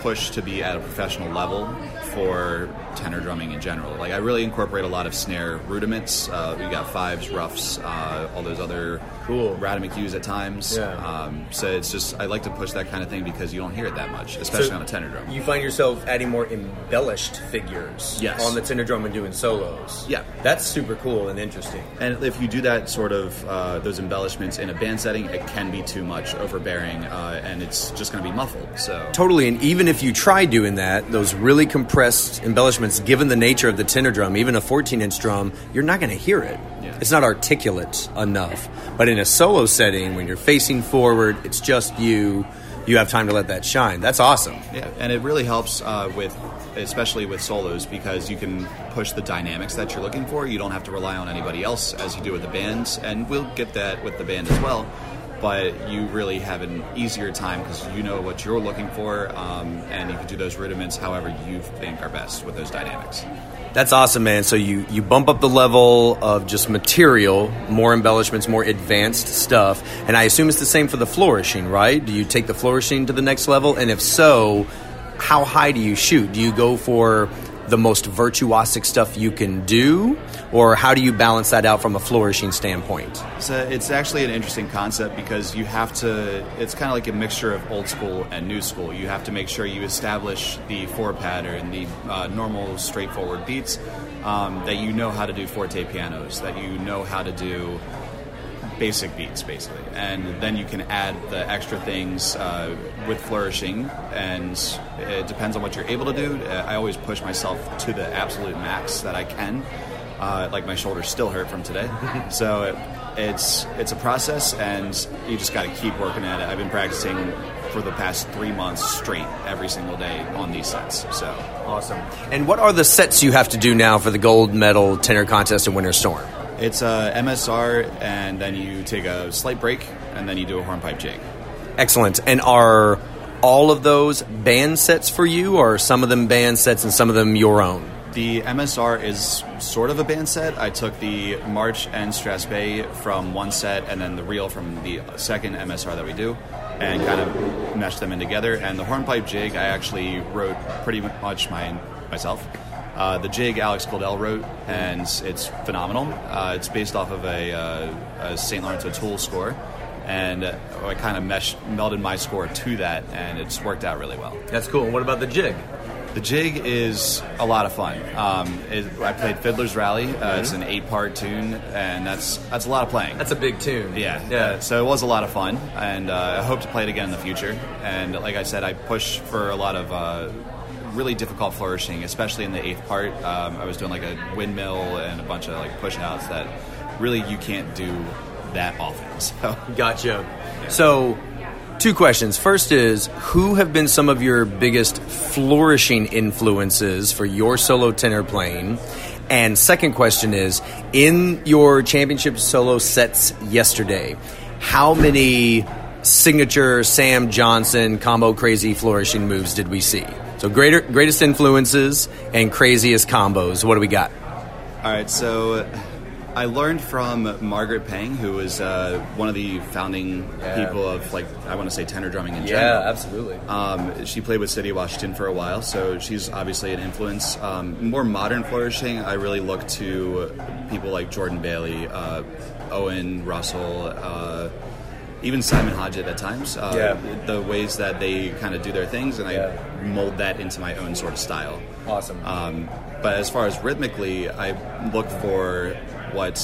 push to be at a professional level for tenor drumming in general. Like I really incorporate a lot of snare rudiments. Uh, we got fives, roughs, uh, all those other Cool. Radimic at times. Yeah. Um, so it's just I like to push that kind of thing because you don't hear it that much, especially So on a tenor drum. You find yourself adding more embellished figures Yes. on the tenor drum and doing solos. Yeah. That's super cool and interesting. And if you do that sort of uh, those embellishments in a band setting, it can be too much, overbearing, uh, and it's just going to be muffled. So Totally, and even if you try doing that, those really compressed embellishments, given the nature of the tenor drum, even a 14 inch drum, you're not going to hear it. Yeah. It's not articulate enough. But in a solo setting, when you're facing forward, it's just you, you have time to let that shine. That's awesome. Yeah, and it really helps uh, with, especially with solos, because you can push the dynamics that you're looking for. You don't have to rely on anybody else as you do with the bands, and we'll get that with the band as well. But you really have an easier time because you know what you're looking for, um, and you can do those rudiments however you think are best with those dynamics. That's awesome, man. So you, you bump up the level of just material, more embellishments, more advanced stuff. And I assume it's the same for the flourishing, right? Do you take the flourishing to the next level? And if so, how high do you shoot? Do you go for the most virtuosic stuff you can do? Or how do you balance that out from a flourishing standpoint? So it's actually an interesting concept because you have to. It's kind of like a mixture of old school and new school. You have to make sure you establish the four pattern, the uh, normal, straightforward beats. Um, that you know how to do forte pianos. That you know how to do basic beats, basically, and then you can add the extra things uh, with flourishing. And it depends on what you're able to do. Uh, I always push myself to the absolute max that I can. Uh, like my shoulders still hurt from today, <laughs> so it, it's it's a process, and you just got to keep working at it. I've been practicing for the past three months straight, every single day on these sets. So Awesome. And what are the sets you have to do now for the gold medal tenor contest in Winter Storm? It's uh, a MSR, and then you take a slight break, and then you do a hornpipe jig. Excellent. And are all of those band sets for you, or are some of them band sets and some of them your own? The MSR is sort of a band set. I took the March and strathspey from one set, and then the reel from the second MSR that we do, and kind of meshed them in together. And the hornpipe jig, I actually wrote pretty much my myself. Uh, the jig Alex Goldell wrote, and it's phenomenal. Uh, it's based off of a, uh, a St. Lawrence O'Toole score, and uh, I kind of meshed, melded my score to that, and it's worked out really well. That's cool. What about the jig? The jig is a lot of fun. Um, it, I played Fiddler's Rally. Uh, It's an eight-part tune, and that's that's a lot of playing. That's a big tune. yeah, Yeah. So it was a lot of fun, and uh, I hope to play it again in the future. And like I said, I push for a lot of uh, really difficult flourishing, especially in the eighth part. Um, I was doing like a windmill and a bunch of like push-outs that really you can't do that often. <laughs> So Gotcha. So, two questions. First is who have been some of your biggest flourishing influences for your solo tenor playing? And second question is in your championship solo sets yesterday, how many signature Sam Johnson combo crazy flourishing moves did we see? So greater greatest influences and craziest combos. What do we got? All right, so I learned from Margaret Pang, who was uh, one of the founding people of, like, I want to say tenor drumming in general. Yeah, absolutely. Um, she played with City of Washington for a while, so she's obviously an influence. Um, more modern flourishing, I really look to people like Jordan Bailey, uh, Owen Russell, uh, even Simon Hodgett at times. Uh, Yeah. The ways that they kind of do their things, and I Yeah. mold that into my own sort of style. Awesome. Um, but as far as rhythmically, I look for what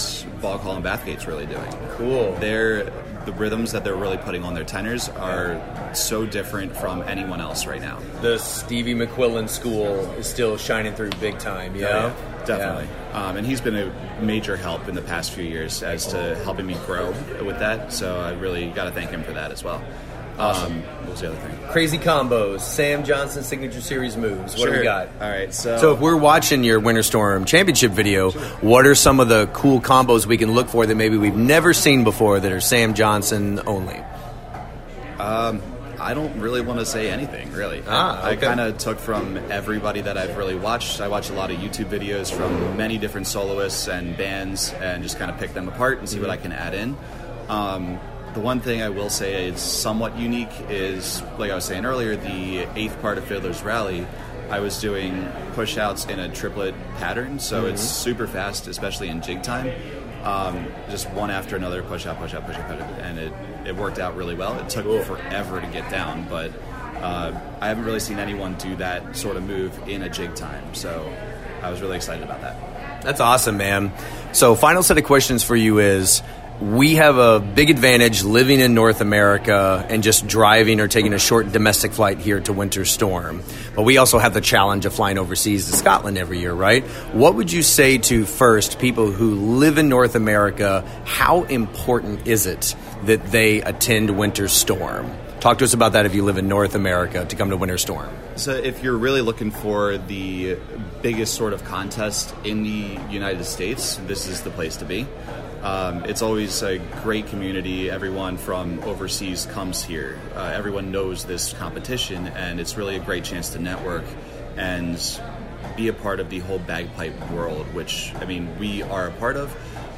Boghall and Bathgate's really doing. Cool. They're the rhythms that they're really putting on their tenors are so different from anyone else right now. the Stevie McQuillan school is still shining through big time. Yeah, definitely. Um, and he's been a major help in the past few years as to helping me grow with that. So I really got to thank him for that as well. Um, what was the other thing? Crazy combos, Sam Johnson signature series moves. What do we got? All right, so So if we're watching your Winter Storm Championship video, what are some of the cool combos we can look for that maybe we've never seen before that are Sam Johnson only? I don't really want to say anything, really. Ah, I, kind of took from everybody that I've really watched. I watch a lot of YouTube videos from many different soloists and bands and just kind of pick them apart and see what I can add in. Um, the one thing I will say is somewhat unique is, like I was saying earlier, the eighth part of Fiddler's Rally. I was doing push outs in a triplet pattern, so it's super fast, especially in jig time. Um, just one after another, push out, push out, push out, push out, and it, it worked out really well. It took forever to get down, but uh, I haven't really seen anyone do that sort of move in a jig time, so I was really excited about that. That's awesome, man. So, final set of questions for you is we have a big advantage living in North America and just driving or taking a short domestic flight here to Winter Storm. But we also have the challenge of flying overseas to Scotland every year, right? What would you say to first people who live in North America? How important is it that they attend Winter Storm? Talk to us about that if you live in North America to come to Winter Storm. So, if you're really looking for the biggest sort of contest in the United States, this is the place to be. Um, it's always a great community. Everyone from overseas comes here. Uh, everyone knows this competition, and it's really a great chance to network and be a part of the whole bagpipe world, which, I mean, we are a part of,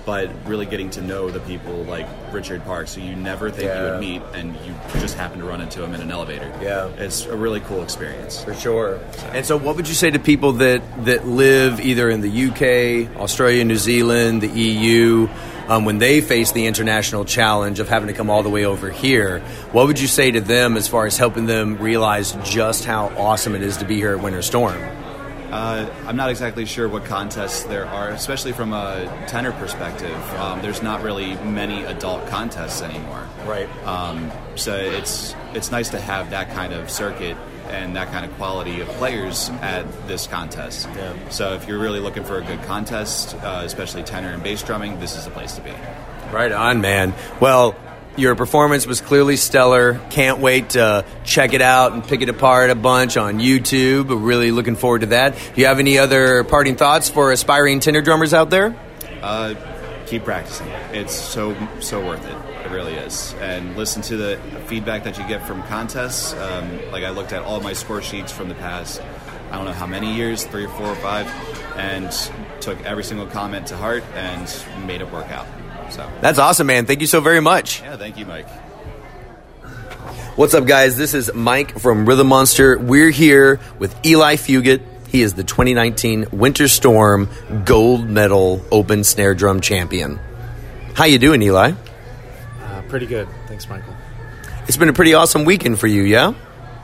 but really getting to know the people like Richard Parkes, who you never think you would meet, and you just happen to run into him in an elevator. Yeah. It's a really cool experience. For sure. And so, what would you say to people that, that live either in the UK, Australia, New Zealand, the EU, um, when they face the international challenge of having to come all the way over here? What would you say to them as far as helping them realize just how awesome it is to be here at Winter Storm? Uh, I'm not exactly sure what contests there are, especially from a tenor perspective. Um, there's not really many adult contests anymore. Right. Um, so it's it's nice to have that kind of circuit and that kind of quality of players at this contest. Yeah. So if you're really looking for a good contest, uh, especially tenor and bass drumming, this is the place to be. Right on, man. Well, your performance was clearly stellar. Can't wait to check it out and pick it apart a bunch on YouTube. Really looking forward to that. Do you have any other parting thoughts for aspiring tenor drummers out there? Uh, keep practicing. It's so so worth it. It really is. And listen to the feedback that you get from contests. Um, like I looked at all my score sheets from the past. I don't know how many years, three or four or five, and took every single comment to heart and made it work out. So That's awesome, man. Thank you so very much. yeah, thank you, Mike. What's up, guys? This is Mike from Rhythm Monster. We're here with Eli Fugate. He is the 2019 Winter Storm Gold Medal Open Snare Drum Champion. How you doing, Eli? Uh, pretty good. Thanks, Michael. It's been a pretty awesome weekend for you, yeah?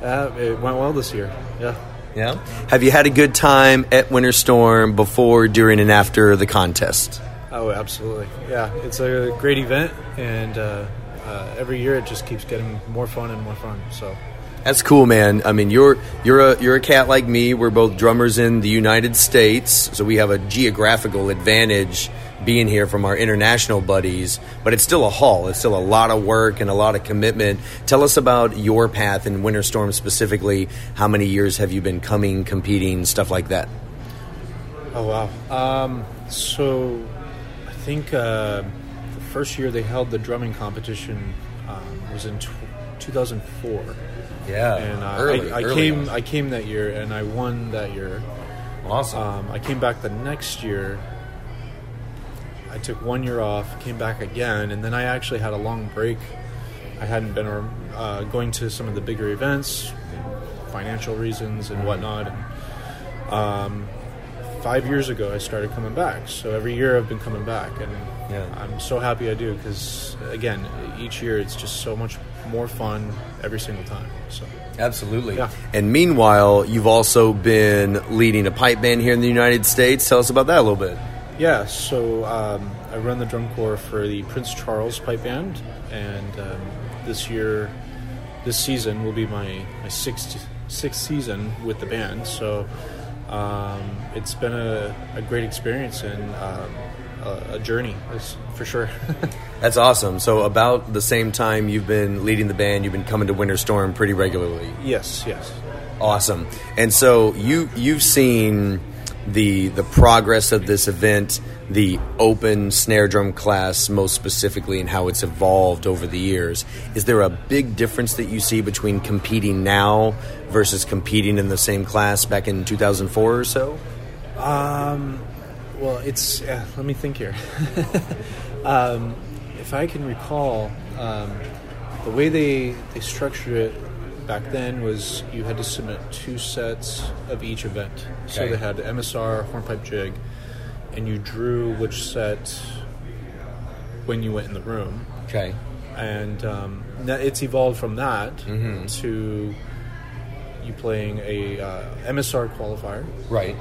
Uh, it went well this year. Yeah. Yeah. Have you had a good time at Winter Storm before, during, and after the contest? Oh, absolutely. Yeah, it's a great event, and uh, uh, every year it just keeps getting more fun and more fun. So, That's cool, man. I mean, you're you're a you're a cat like me. We're both drummers in the United States, so we have a geographical advantage being here from our international buddies. But it's still a haul. It's still a lot of work and a lot of commitment. Tell us about your path in Winter Storm specifically. How many years have you been coming, competing, stuff like that? oh wow. Um, so, think uh, the first year they held the drumming competition um, was in tw 2004. Yeah, and uh, early, I, I early came on. I came that year and I won that year. Awesome. Um, I came back the next year. I took one year off, came back again, and then I actually had a long break. I hadn't been uh, going to some of the bigger events, financial reasons and whatnot. And, um, five years ago, I started coming back. So every year I've been coming back, and Yeah. I'm so happy I do because again, each year it's just so much more fun every single time. So. Absolutely. Yeah. And meanwhile, you've also been leading a pipe band here in the United States. Tell us about that a little bit. Yeah, so um, I run the drum corps for the Prince Charles Pipe Band, and um, this year, this season will be my, my sixth sixth season with the band. So um, it's been a, a great experience and um, a, a journey, for sure. <laughs> That's awesome. So, about the same time you've been leading the band, you've been coming to Winter Storm pretty regularly. yes, yes. Awesome. And so you you've seen the the progress of this event, the open snare drum class most specifically and how it's evolved over the years. Is there a big difference that you see between competing now versus competing in the same class back in 2004 or so? Um, well, it's uh, let me think here. <laughs> um, if I can recall, um, the way they they structured it back then was you had to submit two sets of each event. So they had MSR, hornpipe jig, and you drew which set when you went in the room. Okay. And um, it's evolved from that Mm-hmm. to you playing a uh, MSR qualifier, Right.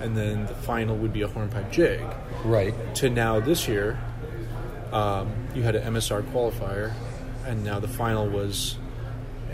and then the final would be a hornpipe jig. Right. To now this year, um, you had an MSR qualifier, and now the final was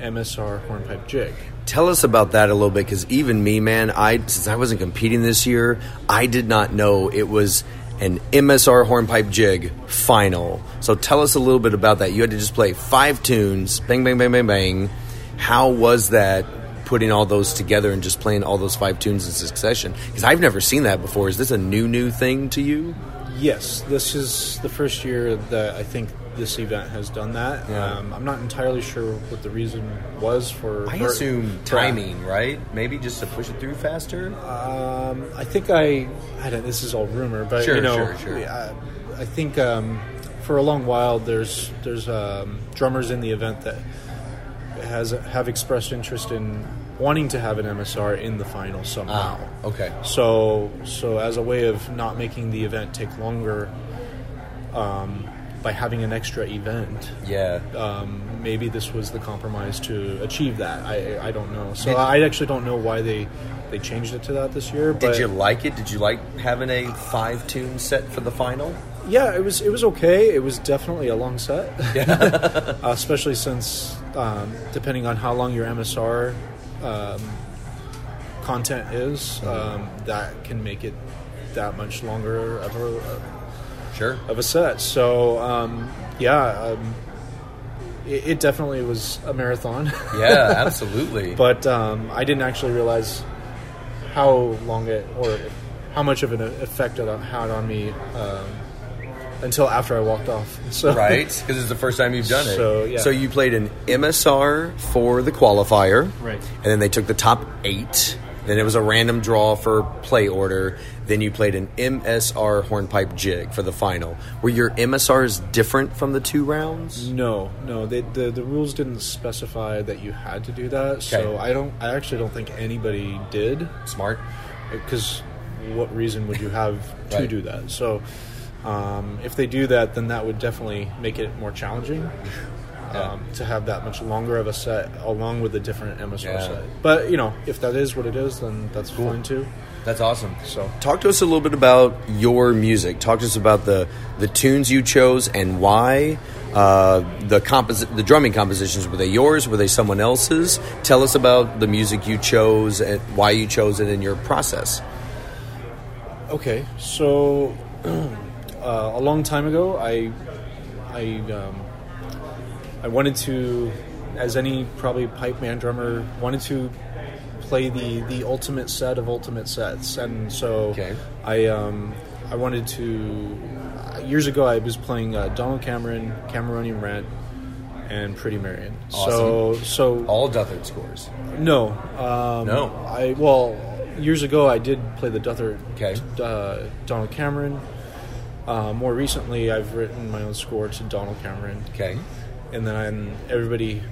MSR hornpipe jig. Tell us about that a little bit, because even me, man, I since I wasn't competing this year, I did not know it was an MSR hornpipe jig final. So tell us a little bit about that. You had to just play five tunes, bang, bang, bang, bang, bang. How was that? Putting all those together and just playing all those five tunes in succession because I've never seen that before. Is this a new new thing to you? Yes, this is the first year that I think this event has done that. Yeah. Um, I'm not entirely sure what the reason was for. I for- assume for- timing, right? Maybe just to push it through faster. Um, I think I, I don't. This is all rumor, but Sure, you know, sure, sure. I, I think um, for a long while there's there's um, drummers in the event that has have expressed interest in wanting to have an MSR in the final somehow. Ah, okay. So so as a way of not making the event take longer. Um, by having an extra event, Yeah. um, maybe this was the compromise to achieve that. I, I don't know. So Did- I actually don't know why they, they changed it to that this year. Did you like it? Did you like having a five tune set for the final? Yeah, it was it was okay. It was definitely a long set, <laughs> uh, especially since um, depending on how long your MSR um, content is, um, that can make it that much longer of a Sure. of a set. So um, yeah, um, it, it definitely was a marathon. <laughs> Yeah, absolutely. but um, I didn't actually realize how long it or how much of an effect it had on me um, until after I walked off. <laughs> So right? Because it's the first time you've done it. So, yeah. So you played an MSR for the qualifier, Right. And then they took the top eight. Then it was a random draw for play order. Then you played an MSR hornpipe jig for the final. Were your MSRs different from the two rounds? No, no, they, the the rules didn't specify that you had to do that. So I don't. I actually don't think anybody did. Smart. Because what reason would you have to Right. do that? So um, if they do that, then that would definitely make it more challenging. Um, to have that much longer of a set along with a different MSR Yeah. set, but you know if that is what it is, then that's fine too. That's awesome. So Talk to us a little bit about your music. Talk to us about the the tunes you chose and why. Uh, the composi- the drumming compositions were they yours? Were they someone else's? Tell us about the music you chose and why you chose it in your process. Okay, so <clears throat> uh, a long time ago, I I um, I wanted to, as any probably pipe man drummer, wanted to play the the ultimate set of ultimate sets, and so Okay. I um, I wanted to. Years ago, I was playing uh, Donald Cameron, Cameronian Rant, and Pretty Marion. So so all Duthart scores. No, um, No. I well years ago I did play the Duthart Okay. uh, Donald Cameron. Uh, more recently, I've written my own score to Donald Cameron. Okay. And then everybody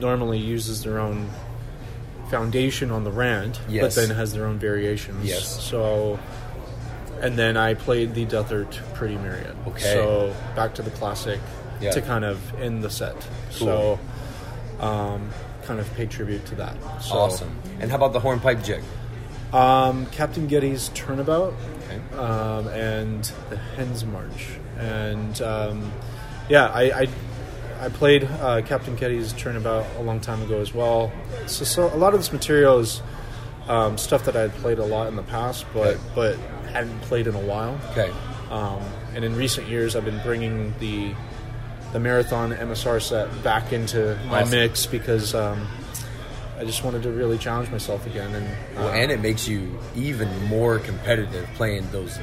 normally uses their own foundation on the rant, Yes. but then has their own variations. Yes. So, and then I played the Duthart Pretty Marion. Okay. So back to the classic Yeah. to kind of end the set. So, um, kind of pay tribute to that. So, awesome. And how about the hornpipe jig? um, Captain Getty's Turnabout Okay. um, and the Hens March. And um, yeah, I, I, I played uh, Captain Getty's Turnabout a long time ago as well. So, so a lot of this material is um, stuff that I had played a lot in the past, but Okay. but hadn't played in a while. Okay. Um, and in recent years, I've been bringing the the marathon MSR set back into my Awesome. mix because um, I just wanted to really challenge myself again. And uh, Well, and it makes you even more competitive playing those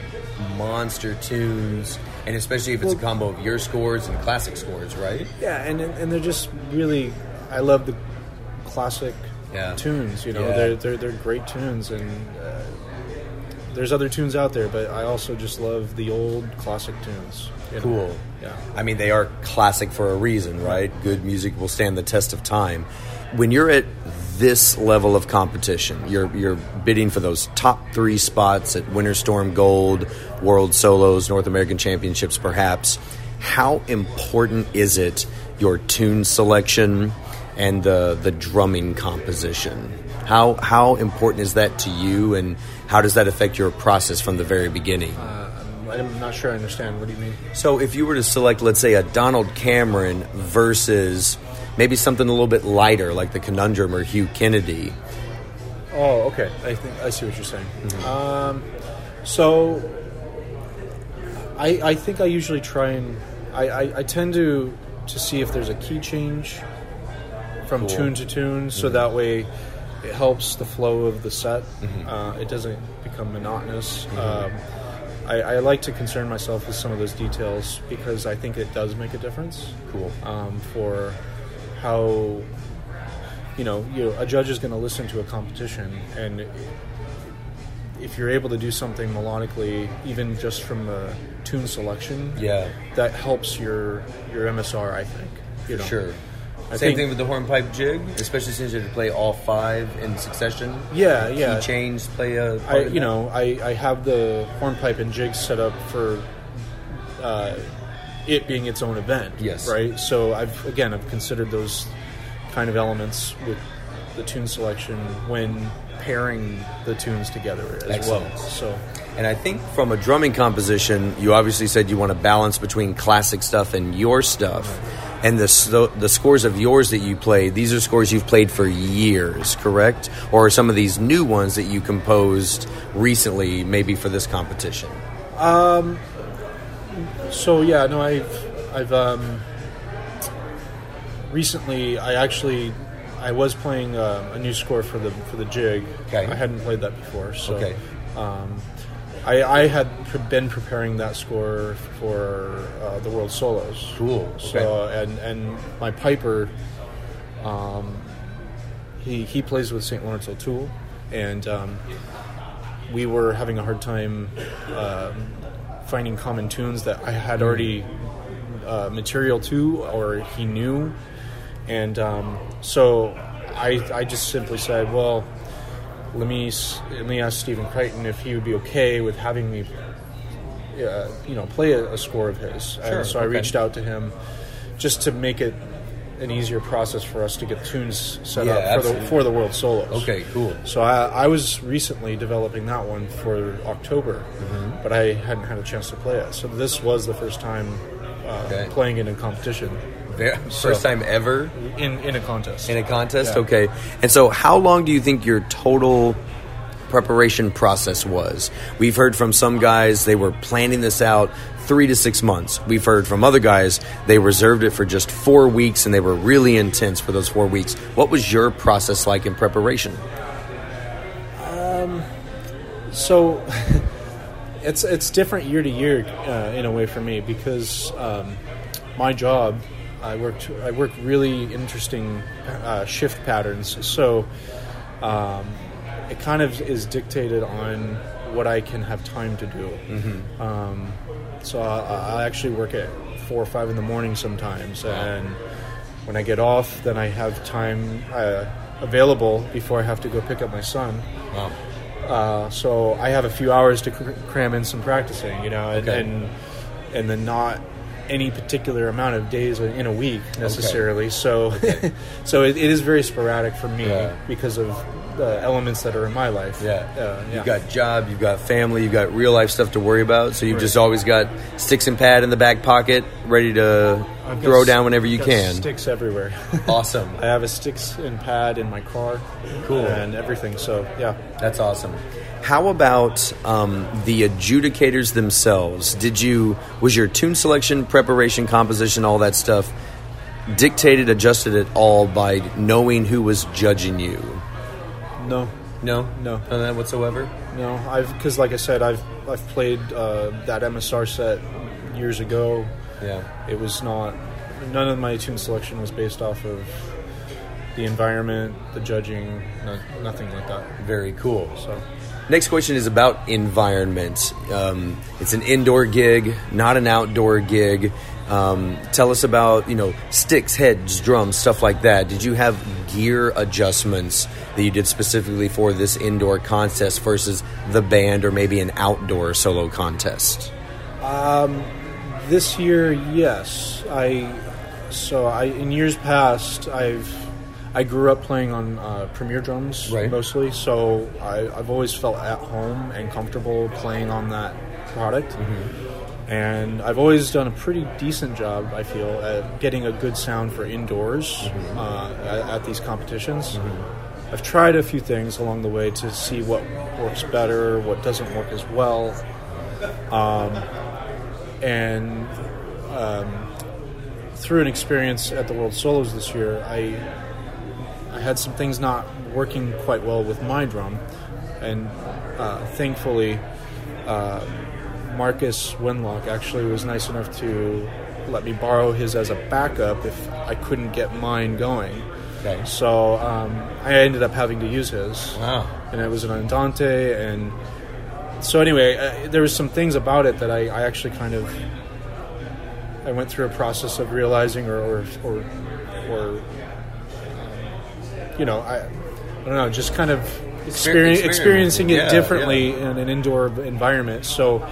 monster tunes, and especially if it's a combo of your scores and classic scores, right? Yeah, and and they're just really. I love the classic Yeah. tunes. You know, Yeah. they're, they're they're great tunes, and uh, there's other tunes out there, but I also just love the old classic tunes. you know? Cool. Yeah. I mean, they are classic for a reason, right? Good music will stand the test of time. When you're at this level of competition, you're you're bidding for those top three spots at Winter Storm Gold, World Solos, North American Championships, perhaps. How important is it your tune selection and the the drumming composition? How how important is that to you, and how does that affect your process from the very beginning? Uh, I'm not sure I understand. What do you mean? So if you were to select, let's say, a Donald Cameron versus maybe something a little bit lighter, like the Conundrum or Hugh Kennedy. Oh, okay. I think I see what you're saying. Um, so, I I think I usually try and I, I, I tend to to see if there's a key change from Cool. tune to tune, so Mhm. that way it helps the flow of the set. Mhm. Uh, it doesn't become monotonous. Mhm. Um, I, I like to concern myself with some of those details because I think it does make a difference. Cool. Um, for how you know, you know, a judge is going to listen to a competition, and if you're able to do something melodically, even just from the tune selection, Yeah. that helps your your MSR. I think. You know, Sure. I Same think- thing with the hornpipe jig, especially since you have to play all five in succession. Yeah, yeah. Key change play a. I, part in you know, I, I have the hornpipe and jig set up for uh, it being its own event. Yes. Right. So I've again I've considered those kind of elements with the tune selection when pairing the tunes together as Excellent. well. So And I think from a drumming composition, you obviously said you want to balance between classic stuff and your stuff. And the the scores of yours that you play, these are scores you've played for years, correct? Or are some of these new ones that you composed recently, maybe for this competition? Um. So yeah, no, I've I've um. Recently, I actually I was playing uh, a new score for the for the jig. Okay. I hadn't played that before, so Okay. um, I, I had been preparing that score for uh, the World Solos. Cool. So and and my piper, um, he he plays with St. Laurence O'Toole, and um, we were having a hard time um, finding common tunes that I had already uh, material to or he knew, and um, so I I just simply said, well, let me let me ask Stephen Creighton if he would be okay with having me, uh, you know, play a, a score of his. Sure, and so I reached out to him just to make it an easier process for us to get tunes set Yeah, up for the, for the World Solos. Okay, cool. So I, I was recently developing that one for October, Mhm. but I hadn't had a chance to play it. So this was the first time uh, Okay. playing it in competition. Ver- So- First time ever in in a contest. in a contest. Yeah. Okay, and so how long do you think your total preparation process was? We've heard from some guys they were planning this out three to six months. We've heard from other guys they reserved it for just four weeks and they were really intense for those four weeks. What was your process like in preparation? Um, so <laughs> it's it's different year to year uh, in a way for me because um, my job I worked I work really interesting uh, shift patterns. So um, it kind of is dictated on what I can have time to do. Mhm. Um, so I, I actually work at four or five in the morning sometimes, and when I get off, then I have time uh, available before I have to go pick up my son. Wow. Uh, so I have a few hours to cr- cram in some practicing, you know, and Okay. and, and then not any particular amount of days in a week necessarily. So <laughs> so it, it is very sporadic for me Yeah. because of the elements that are in my life. Yeah. Uh, yeah. You've got job, you've got family, you've got real life stuff to worry about. So you've Right. just always got sticks and pad in the back pocket, ready to I've throw down whenever you can. Sticks everywhere. <laughs> Awesome. I have a sticks and pad in my car. Cool. And everything. So yeah. That's awesome. How about um, the adjudicators themselves? Did you was your tune selection, preparation, composition, all that stuff dictated, adjusted at all by knowing who was judging you? No. No, no, none of that whatsoever. No, I've because like I said, I've I've played uh, that MSR set years ago. Yeah, it was not. None of my tune selection was based off of the environment, the judging, no, nothing like that. Very cool. So, Next question is about environment. Um, it's an indoor gig, not an outdoor gig. Um, tell us about you know sticks, heads, drums, stuff like that. Did you have gear adjustments that you did specifically for this indoor contest versus the band or maybe an outdoor solo contest? Um, this year, yes. I so I in years past I've I grew up playing on uh, Premier drums Right. mostly, so I, I've always felt at home and comfortable playing on that product. And I've always done a pretty decent job, I feel, at getting a good sound for indoors uh, at, at these competitions. I've tried a few things along the way to see what works better, what doesn't work as well. Um, and um, through an experience at the World Solos this year, I I had some things not working quite well with my drum, and uh, thankfully, uh, Marcus Winlock actually was nice enough to let me borrow his as a backup if I couldn't get mine going. Okay. So um, I ended up having to use his, Wow. and it was an Andante, and so anyway, uh, there was some things about it that I, I actually kind of I went through a process of realizing, or or or, or you know, I I don't know, just kind of experiencing it Yeah, differently in an indoor environment. So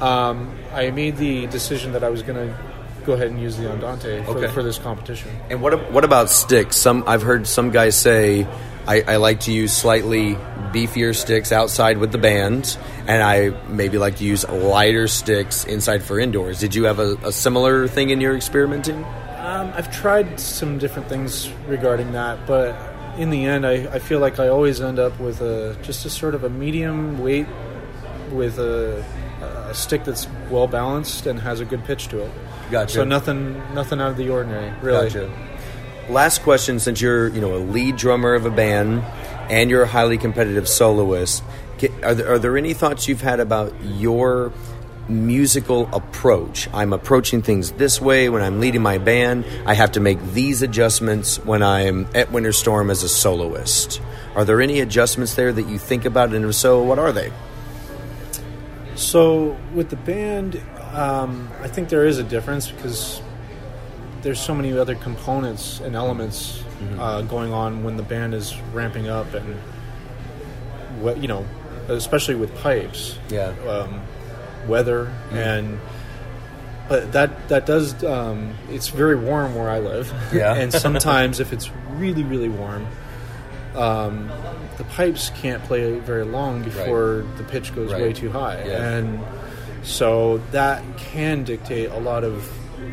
um, I made the decision that I was going to go ahead and use the Andante for, Okay. for this competition. And what what about sticks? Some I've heard some guys say I, I like to use slightly beefier sticks outside with the band, and I maybe like to use lighter sticks inside for indoors. Did you have a, a similar thing in your experimenting? Um, I've tried some different things regarding that, but in the end, I, I feel like I always end up with a just a sort of a medium weight with a, a stick that's well balanced and has a good pitch to it. Gotcha. So nothing, nothing out of the ordinary, really. Gotcha. Last question: Since you're you know a lead drummer of a band and you're a highly competitive soloist, are there, are there any thoughts you've had about your musical approach? I'm approaching things this way when I'm leading my band. I have to make these adjustments when I'm at Winter Storm as a soloist. Are there any adjustments there that you think about, and if so, what are they? So with the band, um, I think there is a difference because there's so many other components and elements uh, going on when the band is ramping up, and what you know, especially with pipes, Yeah. um, weather, and but that that does. Um, it's very warm where I live, Yeah. <laughs> and sometimes if it's really really warm. Um, the pipes can't play very long before the pitch goes Right. way too high, Yeah. and so that can dictate a lot of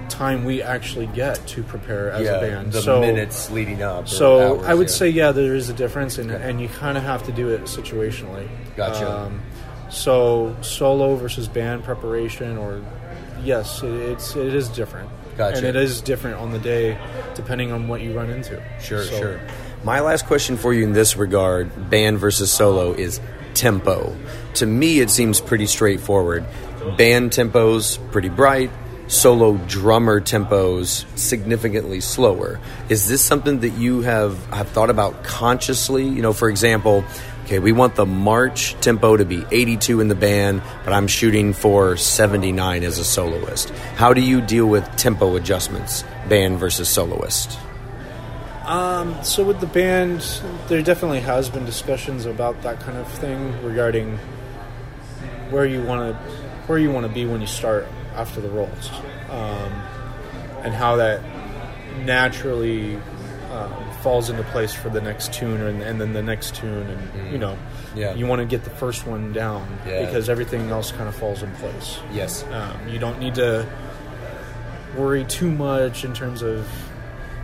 time we actually get to prepare as a band. the so minutes leading up. so hours, I would yeah. say yeah, there is a difference, and, and you kind of have to do it situationally. Gotcha. Um, so solo versus band preparation, or yes, it, it's it is different. Gotcha. And it is different on the day, depending on what you run into. Sure, So- sure. My last question for you in this regard, band versus solo, is tempo. To me, it seems pretty straightforward. Band tempos pretty bright. Solo drummer tempos significantly slower. Is this something that you have have thought about consciously? You know, for example, okay, we want the march tempo to be 82 in the band, but I'm shooting for 79 as a soloist. How do you deal with tempo adjustments, band versus soloist? Um, so with the band, there definitely has been discussions about that kind of thing regarding where you want to where you want to be when you start after the rolls, um, and how that naturally um, falls into place for the next tune and, and then the next tune, and you know, Yeah. you want to get the first one down Yeah. because everything else kind of falls in place. Yes. Um, you don't need to worry too much in terms of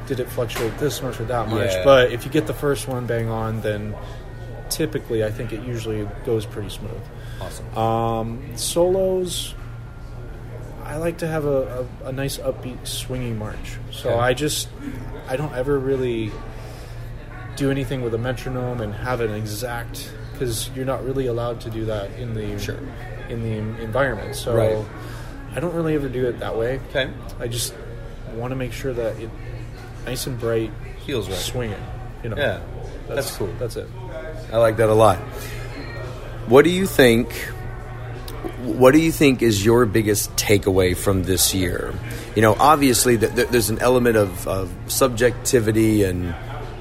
did it fluctuate this much or that much. Yeah. But if you get the first one bang on, then typically I think it usually goes pretty smooth. Awesome. Um, solos, I like to have a, a, a nice upbeat swinging march. So Okay. I just I don't ever really do anything with a metronome and have an exact because you're not really allowed to do that in the Sure. in the environment. So Right. I don't really ever do it that way. Okay. I just want to make sure that it nice and bright, Feels right. swinging. You know. Yeah, that's cool. That's it. I like that a lot. What do you think? What do you think is your biggest takeaway from this year? You know, obviously, th- th- there's an element of, of subjectivity and,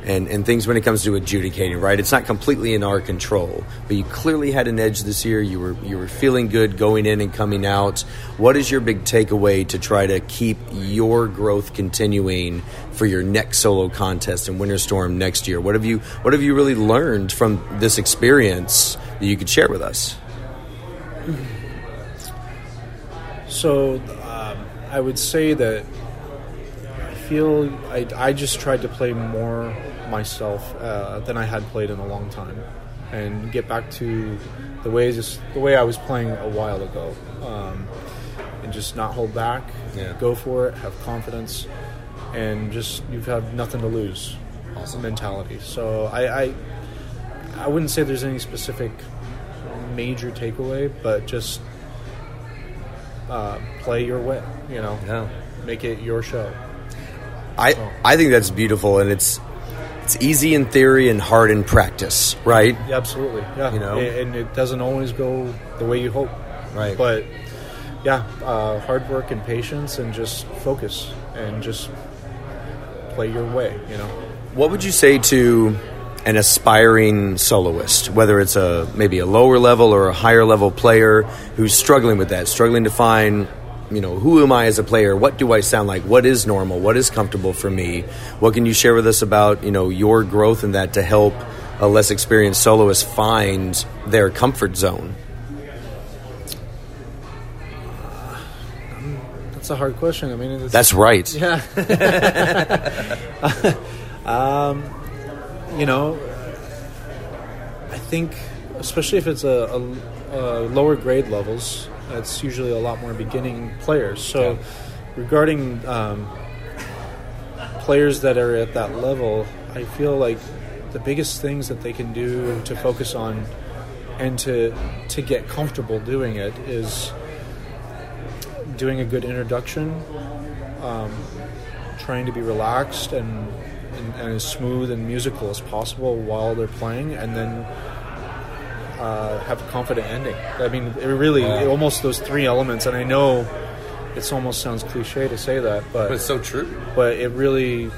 and and things when it comes to adjudicating. Right? It's not completely in our control, but you clearly had an edge this year. You were you were feeling good going in and coming out. What is your big takeaway to try to keep your growth continuing for your next solo contest in Winter Storm next year? What have you What have you really learned from this experience that you could share with us? So um, I would say that I feel I, I just tried to play more myself uh, than I had played in a long time, and get back to the way just the way I was playing a while ago, um, and just not hold back, Yeah. go for it, have confidence, and just you have nothing to lose. awesome. mentality. So I, I I wouldn't say there's any specific major takeaway, but just uh, play your way. You know, Yeah. make it your show. I I think that's beautiful, and it's it's easy in theory and hard in practice, right? Yeah, absolutely. Yeah, You know? And it doesn't always go the way you hope. Right. But yeah, uh, hard work and patience, and just focus and just play your way. You know. What would you say to an aspiring soloist, whether it's a maybe a lower level or a higher level player who's struggling with that, struggling to find, you know, who am I as a player? What do I sound like? What is normal? What is comfortable for me? What can you share with us about, you know, your growth in that to help a less experienced soloist find their comfort zone? That's a hard question. I mean, it's, That's right. Yeah. <laughs> um, you know, I think, especially if it's a, a, a lower grade levels, it's usually a lot more beginning players. So, regarding um, players that are at that level, I feel like the biggest things that they can do to focus on and to to get comfortable doing it is doing a good introduction, um, trying to be relaxed and, and, and as smooth and musical as possible while they're playing, and then uh, have a confident ending. I mean, it really almost those three elements, and I know it almost sounds cliche to say that, but But it's so true. But it really,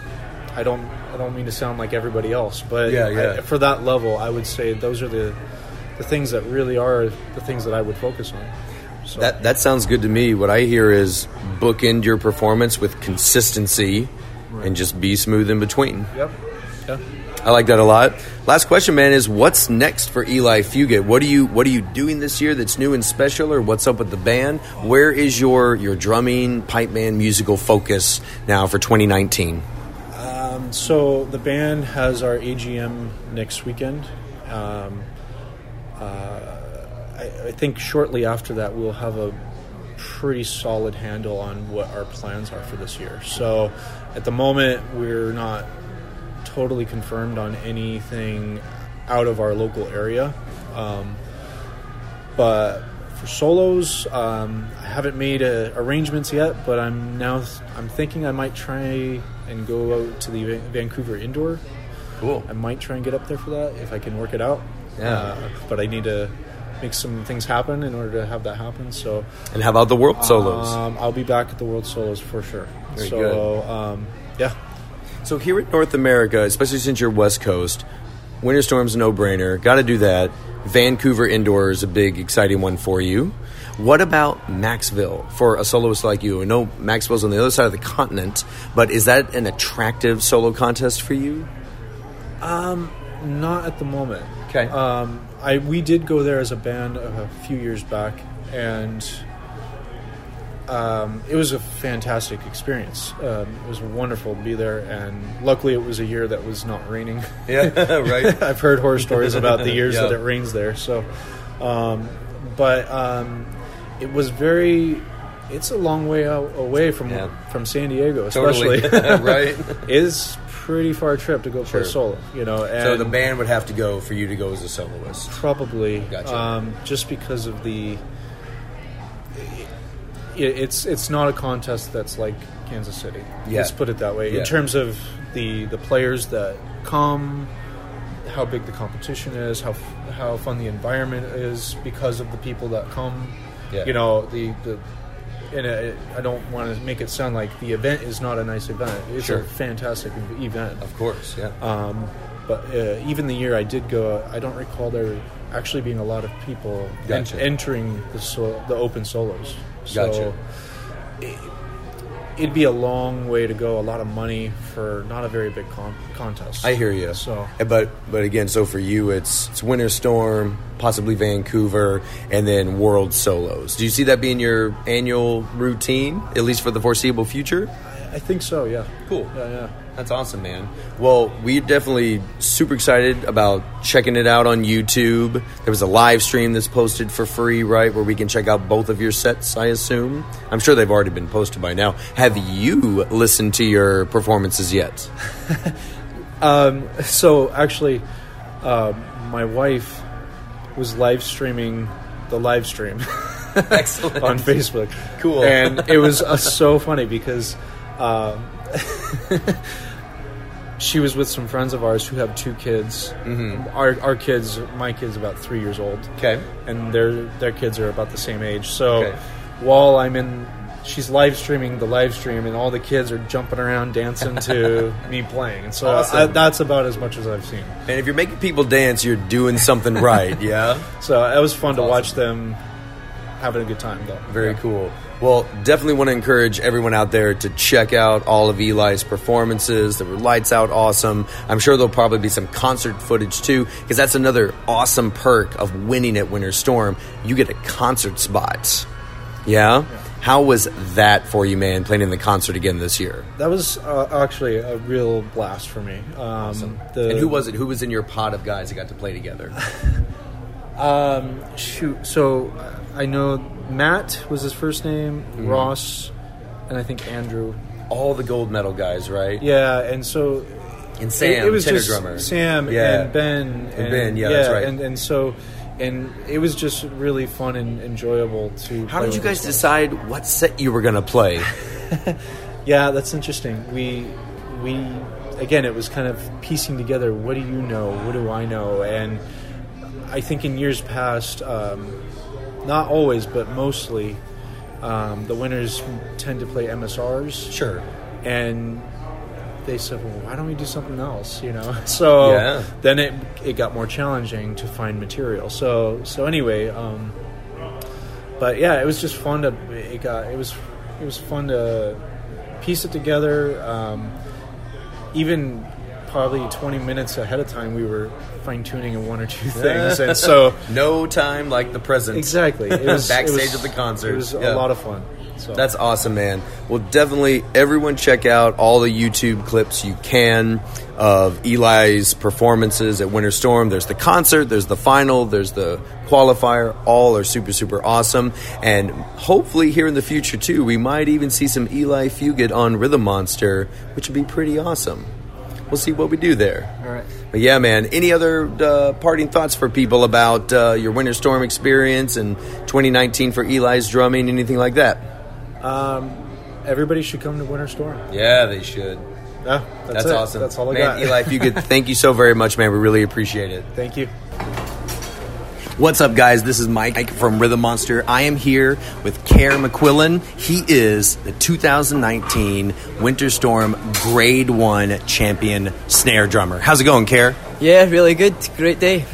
I don't, I don't mean to sound like everybody else, but Yeah, yeah. I- for that level, I would say those are the the things that really are the things that I would focus on. So. That that sounds good to me. What I hear is bookend your performance with consistency and just be smooth in between. Yep. Yeah. I like that a lot. Last question, man, is what's next for Eli Fugate? What are you What are you doing this year that's new and special, or what's up with the band? Where is your your drumming, pipe band, musical focus now for 2019? Um, so the band has our AGM next weekend. Um, uh, I, I think shortly after that we'll have a pretty solid handle on what our plans are for this year. So at the moment we're not totally confirmed on anything out of our local area. Um, but for solos, um, I haven't made uh, arrangements yet. But I'm now I'm thinking I might try and go out to the Vancouver Indoor. Cool. I might try and get up there for that if I can work it out. Yeah. Uh, but I need to make some things happen in order to have that happen. So. And how about the World Solos? Um, I'll be back at the World Solos for sure. Very so, good. Um, yeah. So here in North America, especially since you're West Coast, Winter Storm's no-brainer. Got to do that. Vancouver Indoor is a big, exciting one for you. What about Maxville for a soloist like you? I know Maxville's on the other side of the continent, but is that an attractive solo contest for you? Um, not at the moment. Okay. Um, I we did go there as a band a few years back, and um, it was a fantastic experience. Um, it was wonderful to be there, and luckily it was a year that was not raining. Yeah, <laughs> right. <laughs> I've heard horror stories about the years Yeah. that it rains there. So, um, but um, it was very. It's a long way out, away from Yeah. from San Diego, Totally. especially. <laughs> Right. It is pretty far trip to go play Sure. solo. You know, and so the band would have to go for you to go as a soloist. Probably, Gotcha. um, just because of the. It, it's it's not a contest that's like Kansas City. Yeah. Let's put it that way. Yeah. In terms of the the players that come, how big the competition is, how how fun the environment is because of the people that come. Yeah. You know the the. And it, I don't want to make it sound like the event is not a nice event. It's Sure. a fantastic event. Of course, yeah. Um, but uh, even the year I did go, I don't recall there actually being a lot of people en- entering the so- the open solos. Gotcha. So it, it'd be a long way to go, a lot of money for not a very big con- contest. I hear you. So but but again, so for you, it's it's Winter Storm, possibly Vancouver, and then World Solos. Do you see that being your annual routine, at least for the foreseeable future? I think so. Yeah. Cool. Yeah. Yeah. That's awesome, man. Well, we're definitely super excited about checking it out on YouTube. There was a live stream that's posted for free, right, where we can check out both of your sets, I assume. I'm sure they've already been posted by now. Have you listened to your performances yet? <laughs> Um, so actually, uh, my wife was live streaming the live stream <laughs> Excellent. on Facebook. Cool. and it was uh, so funny because um, <laughs> she was with some friends of ours who have two kids. Mm-hmm. Our our kids, my kids, about three years old. Okay. and their their kids are about the same age. So Okay. while I'm in. She's live streaming the live stream, and all the kids are jumping around dancing to <laughs> me playing. And so Awesome. I, that's about as much as I've seen. And if you're making people dance, you're doing something right, <laughs> yeah? So it was fun to watch them having a good time, though. Very cool. Well, definitely want to encourage everyone out there to check out all of Eli's performances. They were lights out awesome. I'm sure there'll probably be some concert footage too, because that's another awesome perk of winning at Winter Storm. You get a concert spot. Yeah? How was that for you, man, playing in the concert again this year? That was uh, actually a real blast for me. Um, the, and who was it? Who was in your pod of guys that got to play together? <laughs> Um, shoot. So I know Matt was his first name, Mm-hmm. Ross, and I think Andrew. All the gold medal guys, right? Yeah, and so And Sam, it, it was tenor just drummer. Sam Yeah. and Ben And Ben, yeah, that's right. And and so and it was just really fun and enjoyable to. How did you guys decide what set you were going to play? <laughs> Yeah, that's interesting. We we again, it was kind of piecing together. What do you know? What do I know? And I think in years past, um, not always, but mostly, um, the winners tend to play MSRs. Sure. And they said, "Well, why don't we do something else?" You know. <laughs> So Yeah. then it it got more challenging to find material. So so anyway, um, but yeah, it was just fun to it got it was it was fun to piece it together. Um, even probably 20 minutes ahead of time, we were fine tuning in one or two <laughs> things, and so no time like the present. exactly it <laughs> was backstage it was, of the concert. It was Yeah. a lot of fun. So That's awesome, man. Well, definitely everyone check out all the YouTube clips you can of Eli's performances at Winter Storm. There's the concert, there's the final, there's the qualifier. All are super, super awesome. And hopefully, here in the future, too, we might even see some Eli Fugate on Rhythm Monster, which would be pretty awesome. We'll see what we do there. All right. But yeah, man. Any other uh, parting thoughts for people about uh, your Winter Storm experience and 2019 for Eli's drumming, anything like that? um, everybody should come to Winter Storm. Yeah, they should. Yeah, that's, That's it. awesome. That's all I man, got. Eli, if you could, <laughs> thank you so very much, man. We really appreciate it. Thank you. What's up, guys? This is Mike from Rhythm Monster. I am here with Kerr McQuillan. He is the 2019 Winter Storm Grade 1 champion snare drummer. How's it going, Kerr? Yeah, really good. Great day.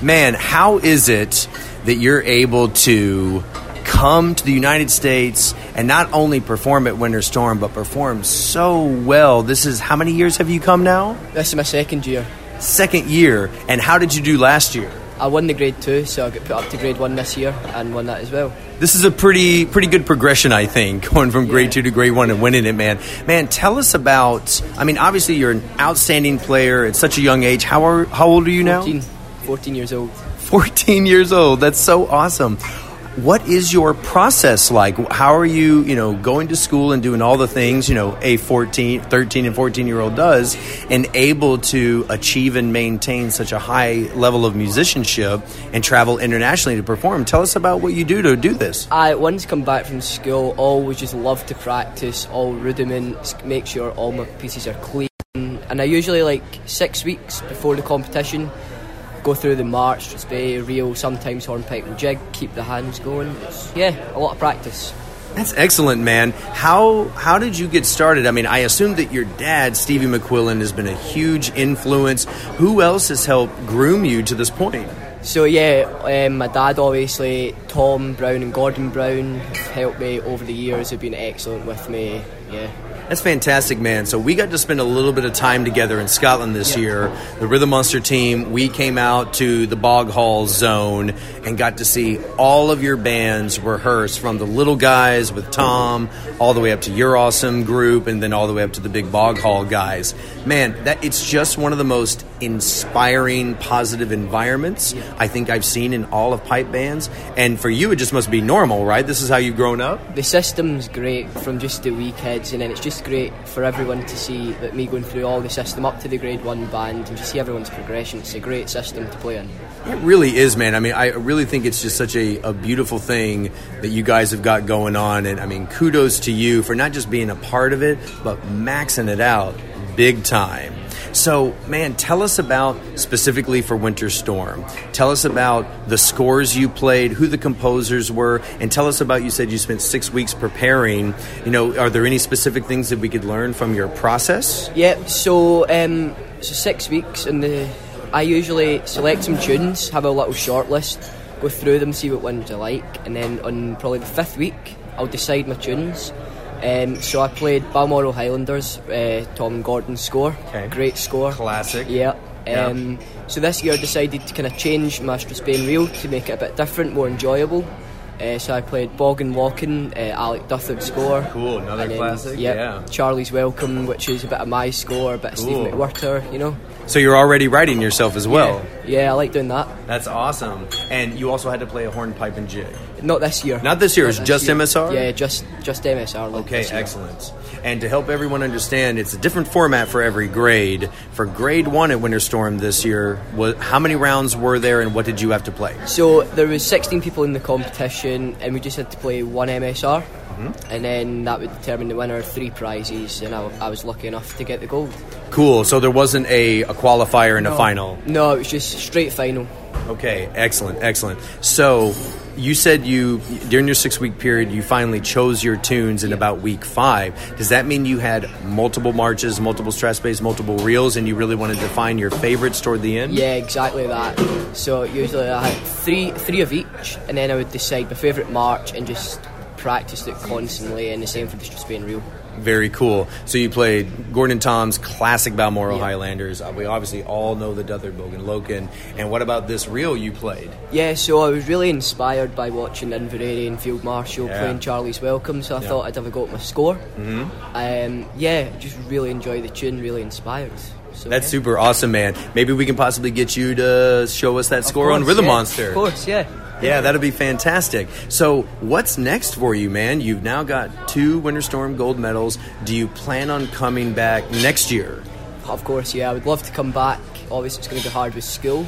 Man, how is it that you're able to come to the United States and not only perform at Winter Storm, but perform so well? This is how many years have you come now? This is my second year. Second year. And how did you do last year? I won the grade two, so I got put up to grade one this year and won that as well. This is a pretty pretty good progression, I think, <laughs> going from grade two to grade one and winning it, man. Man, tell us about. I mean, obviously you're an outstanding player at such a young age. How are how old are you now? 14, 14 years old. 14 years old. That's so awesome. What is your process like? How are you, you know, going to school and doing all the things, you know, a 14, 13 and 14 year old does and able to achieve and maintain such a high level of musicianship and travel internationally to perform? Tell us about what you do to do this. I once come back from school, always just love to practice all rudiments, make sure all my pieces are clean, and I usually like six weeks before the competition go through the march, Strathspey, reel, sometimes hornpipe and jig, keep the hands going. It's, yeah, a lot of practice. That's excellent, man. How how did you get started? I mean, I assume that your dad, Stevie McQuillan, has been a huge influence. Who else has helped groom you to this point? So yeah, um, my dad obviously, Tom Brown and Gordon Brown have helped me over the years. Have been excellent with me. Yeah. That's fantastic, man. So we got to spend a little bit of time together in Scotland this year. The Rhythm Monster team, we came out to the Boghall zone and got to see all of your bands rehearse from the little guys with Tom all the way up to your awesome group and then all the way up to the big Boghall guys. Man, that it's just one of the most inspiring positive environments I think I've seen in all of pipe bands. And for you it just must be normal, right? This is how you've grown up? The system's great from just the wee kids, and then it's just great for everyone to see that me going through all the system up to the grade one band and just see everyone's progression. It's a great system to play in. It really is, man. I mean, I really think it's just such a, a beautiful thing that you guys have got going on. And I mean, kudos to you for not just being a part of it, but maxing it out big time. So, man, tell us about specifically for Winter Storm. Tell us about the scores you played, who the composers were, and tell us about you said you spent six weeks preparing. You know, are there any specific things that we could learn from your process? Yeah, so um, so six weeks, and the I usually select some tunes, have a little short list, go through them, see what ones I like, and then on probably the fifth week, I'll decide my tunes. Um, so I played Balmoral Highlanders, uh, Tom Gordon's score. Okay. Great score. Classic. Yeah. Yeah. Um, So this year I decided to kind of change my Strathspey reel to make it a bit different, more enjoyable. Uh, so I played Bogan Lochan, uh, Alec Duthart score. Cool, another then, classic, yep, yeah. Charlie's Welcome, which is a bit of my score, a bit of Steve Cool. McWhirter, you know. So you're already writing yourself as well. Yeah, yeah, I like doing that. That's awesome. And you also had to play a hornpipe and jig. Not this year. Not this year, it's this just year. MSR? Yeah, just just MSR. like Okay, excellent. And to help everyone understand, it's a different format for every grade. For grade one at Winter Storm this year, what, how many rounds were there, and what did you have to play? So there was 16 people in the competition, and we just had to play one MSR, Mm-hmm. and then that would determine the winner. Three prizes, and I, I was lucky enough to get the gold. Cool. So there wasn't a, a qualifier and a final. No, it was just straight final. Okay, excellent, excellent. So you said you during your six week period you finally chose your tunes in about week five. Does that mean you had multiple marches, multiple Strathspeys, multiple reels, and you really wanted to find your favorites toward the end? Yeah, exactly that. So usually I had three three of each, and then I would decide my favourite march and just practiced it constantly. And the same for the Strathspey reel. Very cool. So you played Gordon Tom's classic Balmoral Highlanders. Uh, we obviously all know the Duthart Bogan Lochan. And what about this reel you played? Yeah, so I was really inspired by watching Inveraray and Field Marshal Yeah. playing Charlie's Welcome, so I Yeah. thought I'd have a go at my score. Mm-hmm. Um, yeah, just really enjoy the tune, really inspired. So, That's yeah. super awesome, man. Maybe we can possibly get you to show us that score on course, Rhythm yeah. Monster. Of course, yeah. Yeah, that'll be fantastic. So, what's next for you, man? You've now got two Winter Storm gold medals. Do you plan on coming back next year? Of course, yeah. I would love to come back. Obviously, it's going to be hard with school,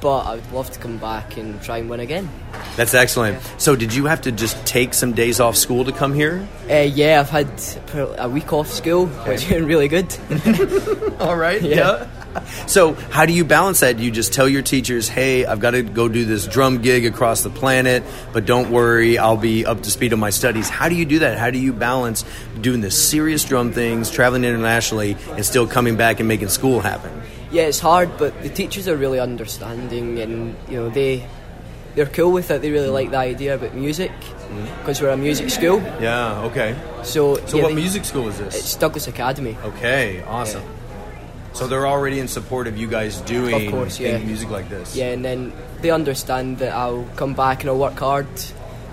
but I would love to come back and try and win again. That's excellent. So, did you have to just take some days off school to come here? Uh, yeah, I've had a week off school, which has <laughs> been really good. <laughs> All right, <laughs> yeah. <laughs> So, how do you balance that? Do you just tell your teachers, hey, I've got to go do this drum gig across the planet, but don't worry, I'll be up to speed on my studies? How do you do that? How do you balance doing the serious drum things, traveling internationally, and still coming back and making school happen? Yeah, it's hard, but the teachers are really understanding, and you know they they're cool with it. They really like the idea about music mm-hmm. because we're a music school. Yeah, okay. So, So, yeah, what they- music school is this? It's Douglas Academy. Okay, awesome. So they're already in support of you guys doing Of course, yeah. music like this. Yeah, and then they understand that I'll come back and I'll work hard.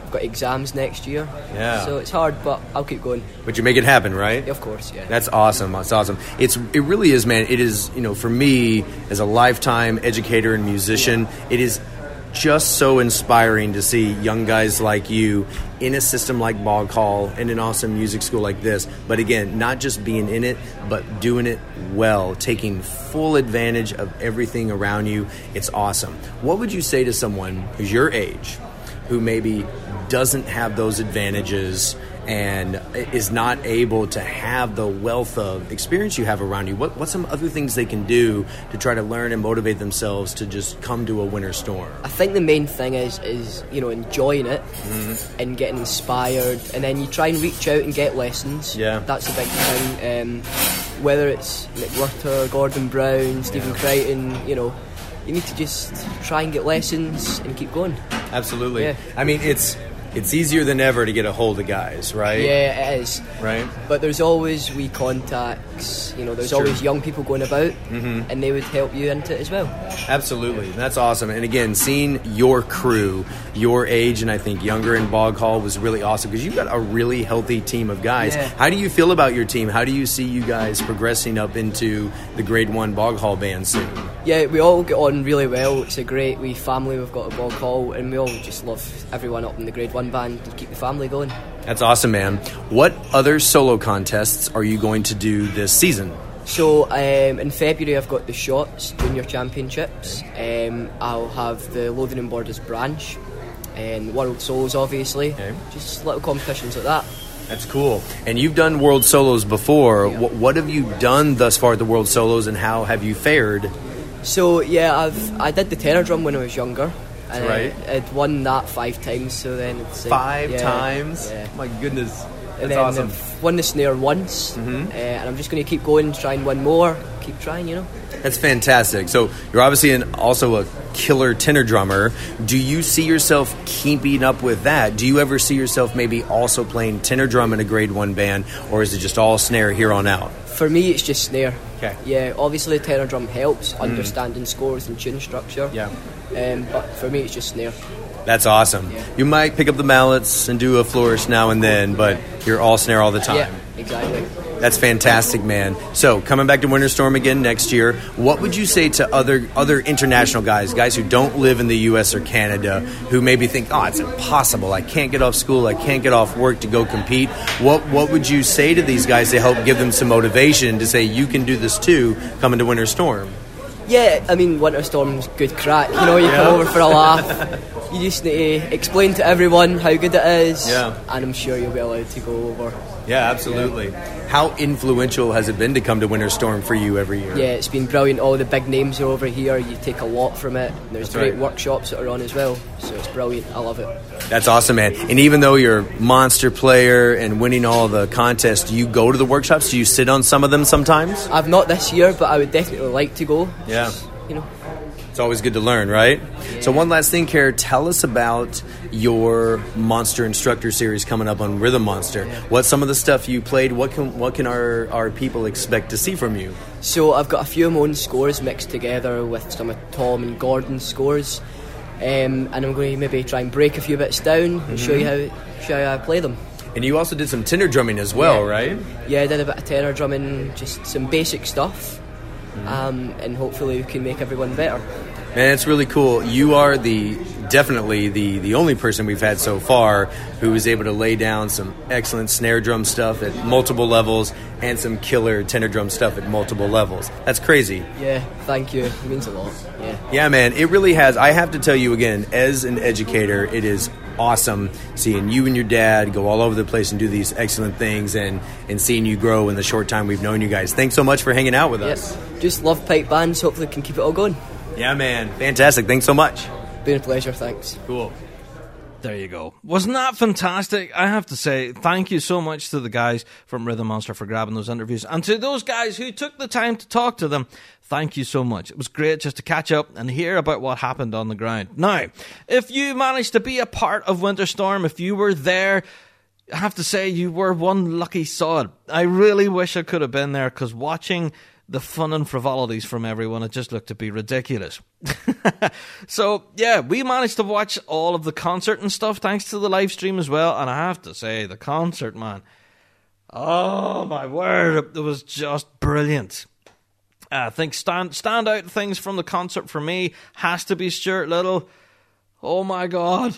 I've got exams next year. Yeah. So it's hard, but I'll keep going. But you make it happen, right? Of course, yeah. That's awesome. That's awesome. It's it really is, man. It is you know for me as a lifetime educator and musician, it is just so inspiring to see young guys like you in a system like Boghall in an awesome music school like this. But again, not just being in it, but doing it well, taking full advantage of everything around you. It's awesome. What would you say to someone who's your age? who maybe doesn't have those advantages and is not able to have the wealth of experience you have around you, what what's some other things they can do to try to learn and motivate themselves to just come to a winter storm? I think the main thing is is you know enjoying it Mm-hmm. and getting inspired, and then you try and reach out and get lessons. Yeah. that's the big thing. Um, whether it's McWhirter, Gordon Brown, Stephen Creighton, you know, you need to just try and get lessons and keep going. Absolutely. Yeah. I mean, it's it's easier than ever to get a hold of guys, right? Yeah, it is. Right. But there's always wee contacts. You know, there's always young people going about, Mhm. and they would help you into it as well. Absolutely. That's awesome. And again, seeing your crew, your age, and I think younger in Boghall was really awesome because you've got a really healthy team of guys. Yeah. How do you feel about your team? How do you see you guys progressing up into the Grade 1 Boghall band soon? Yeah, we all get on really well. It's a great wee family we've got at Boghall, and we all just love everyone up in the Grade One band to keep the family going. That's awesome, man. What other solo contests are you going to do this season? So um, in February, I've got the Shots Junior Championships. Um, I'll have the Lothian and Borders branch, and World Solos, obviously. Just little competitions like that. That's cool. And you've done World Solos before. What, what have you done thus far at the World Solos, and how have you fared? So yeah, I've I did the tenor drum when I was younger. And Right. I, I'd won that five times. So then it's uh, Five yeah, times? Yeah. My goodness. And That's then awesome. I've won the snare once, Mhm. uh, and I'm just going to keep going, try and win more, keep trying, you know. That's fantastic. So you're obviously an, also a killer tenor drummer. Do you see yourself keeping up with that? Do you ever see yourself maybe also playing tenor drum in a grade one band, or is it just all snare here on out? For me, it's just snare. Okay. Yeah, obviously the tenor drum helps Mm. understanding scores and tune structure. Yeah. Um, but for me, it's just snare. That's awesome. You might pick up the mallets and do a flourish now and then, but you're all snare all the time. Yeah, exactly. That's fantastic, man. So, coming back to Winter Storm again next year, what would you say to other other international guys, guys who don't live in the U.S. or Canada, who maybe think, "Oh, it's impossible. I can't get off school. I can't get off work to go compete." What What would you say to these guys to help give them some motivation to say you can do this too, coming to Winter Storm? Yeah, I mean, Winter Storm's good crack. You know, you Yeah. come over for a laugh. <laughs> You just need to explain to everyone how good it is. Yeah. And I'm sure you'll be allowed to go over. Yeah, absolutely. How influential has it been to come to Winter Storm for you every year? Yeah, it's been brilliant. All the big names are over here. You take a lot from it. There's That's great right. workshops that are on as well. So it's brilliant. I love it. That's awesome, man. And even though you're a monster player and winning all the contests, do you go to the workshops? Do you sit on some of them sometimes? I've not this year, but I would definitely like to go. Yeah. You know. It's always good to learn, right? So, one last thing, Kara, tell us about your Monster Instructor series coming up on Rhythm Monster. What's some of the stuff you played? What can what can our, our people expect to see from you? So I've got a few of my own scores mixed together with some of Tom and Gordon's scores, um, and I'm going to maybe try and break a few bits down and show you Mhm. how show you how I play them. And you also did some tenor drumming as well, Yeah. right? Yeah, I did a bit of tenor drumming, just some basic stuff, um, and hopefully we can make everyone better. Man, it's really cool. You are the definitely the the only person we've had so far who was able to lay down some excellent snare drum stuff at multiple levels and some killer tenor drum stuff at multiple levels. That's crazy. Yeah, thank you. It means a lot. Yeah. Yeah, man, it really has. I have to tell you again, as an educator, it is awesome seeing you and your dad go all over the place and do these excellent things and, and seeing you grow in the short time we've known you guys. Thanks so much for hanging out with us. Just love pipe bands. Hopefully, we can keep it all going. Yeah, man. Fantastic. Thanks so much. Been a pleasure. Thanks. Cool. There you go. Wasn't that fantastic? I have to say, thank you so much to the guys from Rhythm Monster for grabbing those interviews. And to those guys who took the time to talk to them, thank you so much. It was great just to catch up and hear about what happened on the ground. Now, if you managed to be a part of Winter Storm, if you were there, I have to say you were one lucky sod. I really wish I could have been there because watching the fun and frivolities from everyone, it just looked to be ridiculous. <laughs> so yeah, we managed to watch all of the concert and stuff thanks to the live stream as well. And I have to say, the concert, man, oh my word, it was just brilliant. I think stand standout things from the concert for me has to be Stuart Liddell. Oh my god,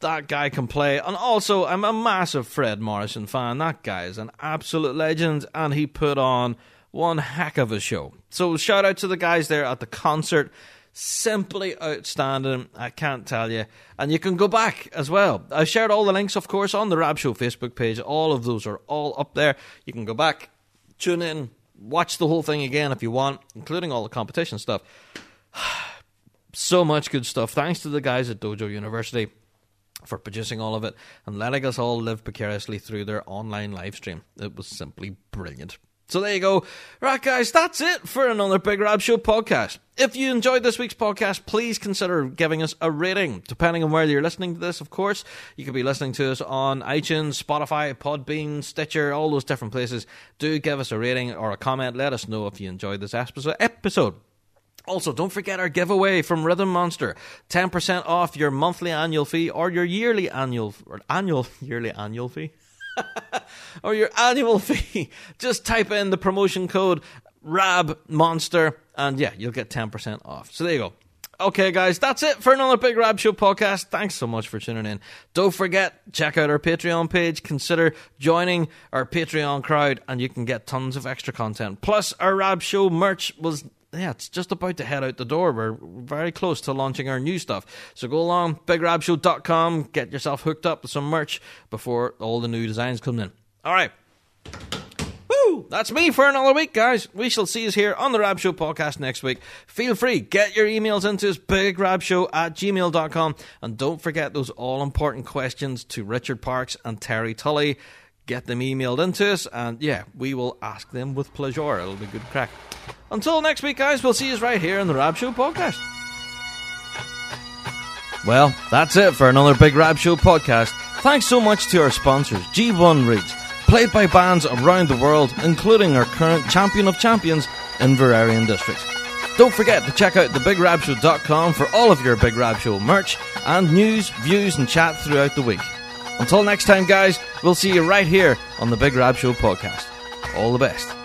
that guy can play. And also, I'm a massive Fred Morrison fan. That guy is an absolute legend, and he put on one heck of a show. So shout out to the guys there at the concert. Simply outstanding. I can't tell you. And you can go back as well. I've shared all the links, of course, on the Rab Show Facebook page. All of those are all up there. You can go back, tune in, watch the whole thing again if you want, including all the competition stuff. <sighs> so much good stuff. Thanks to the guys at Dojo University for producing all of it and letting us all live precariously through their online live stream. It was simply brilliant. So there you go. Right, guys, that's it for another Big Rab Show podcast. If you enjoyed this week's podcast, please consider giving us a rating. Depending on where you're listening to this, of course, you could be listening to us on iTunes, Spotify, Podbean, Stitcher, all those different places. Do give us a rating or a comment. Let us know if you enjoyed this episode. Also, don't forget our giveaway from Rhythm Monster. 10% off your monthly annual fee or your yearly annual or annual <laughs> yearly annual fee. <laughs> or your annual <laughs> fee. Just type in the promotion code RAB Monster and yeah, you'll get 10% off. So there you go. Okay, guys, that's it for another Big Rab Show podcast. Thanks so much for tuning in. Don't forget, check out our Patreon page. Consider joining our Patreon crowd, and you can get tons of extra content. Plus, our Rab Show merch was yeah, it's just about to head out the door. We're very close to launching our new stuff. So go along, bigrabshow.com, get yourself hooked up with some merch before all the new designs come in. All right. Woo! That's me for another week, guys. We shall see you here on the Rab Show podcast next week. Feel free, get your emails into us, bigrabshow at gmail.com. And don't forget those all important questions to Richard Parkes and Terry Tully. Get them emailed into us, and yeah, we will ask them with pleasure. It'll be good crack. Until next week, guys, we'll see you right here on the Rab Show podcast. Well, that's it for another Big Rab Show podcast. Thanks so much to our sponsors, G1 Reeds, played by bands around the world, including our current champion of champions, Inveraray and Districts. Don't forget to check out thebigrabshow.com for all of your Big Rab Show merch and news, views, and chat throughout the week. Until next time, guys, we'll see you right here on the Big Rab Show podcast. All the best.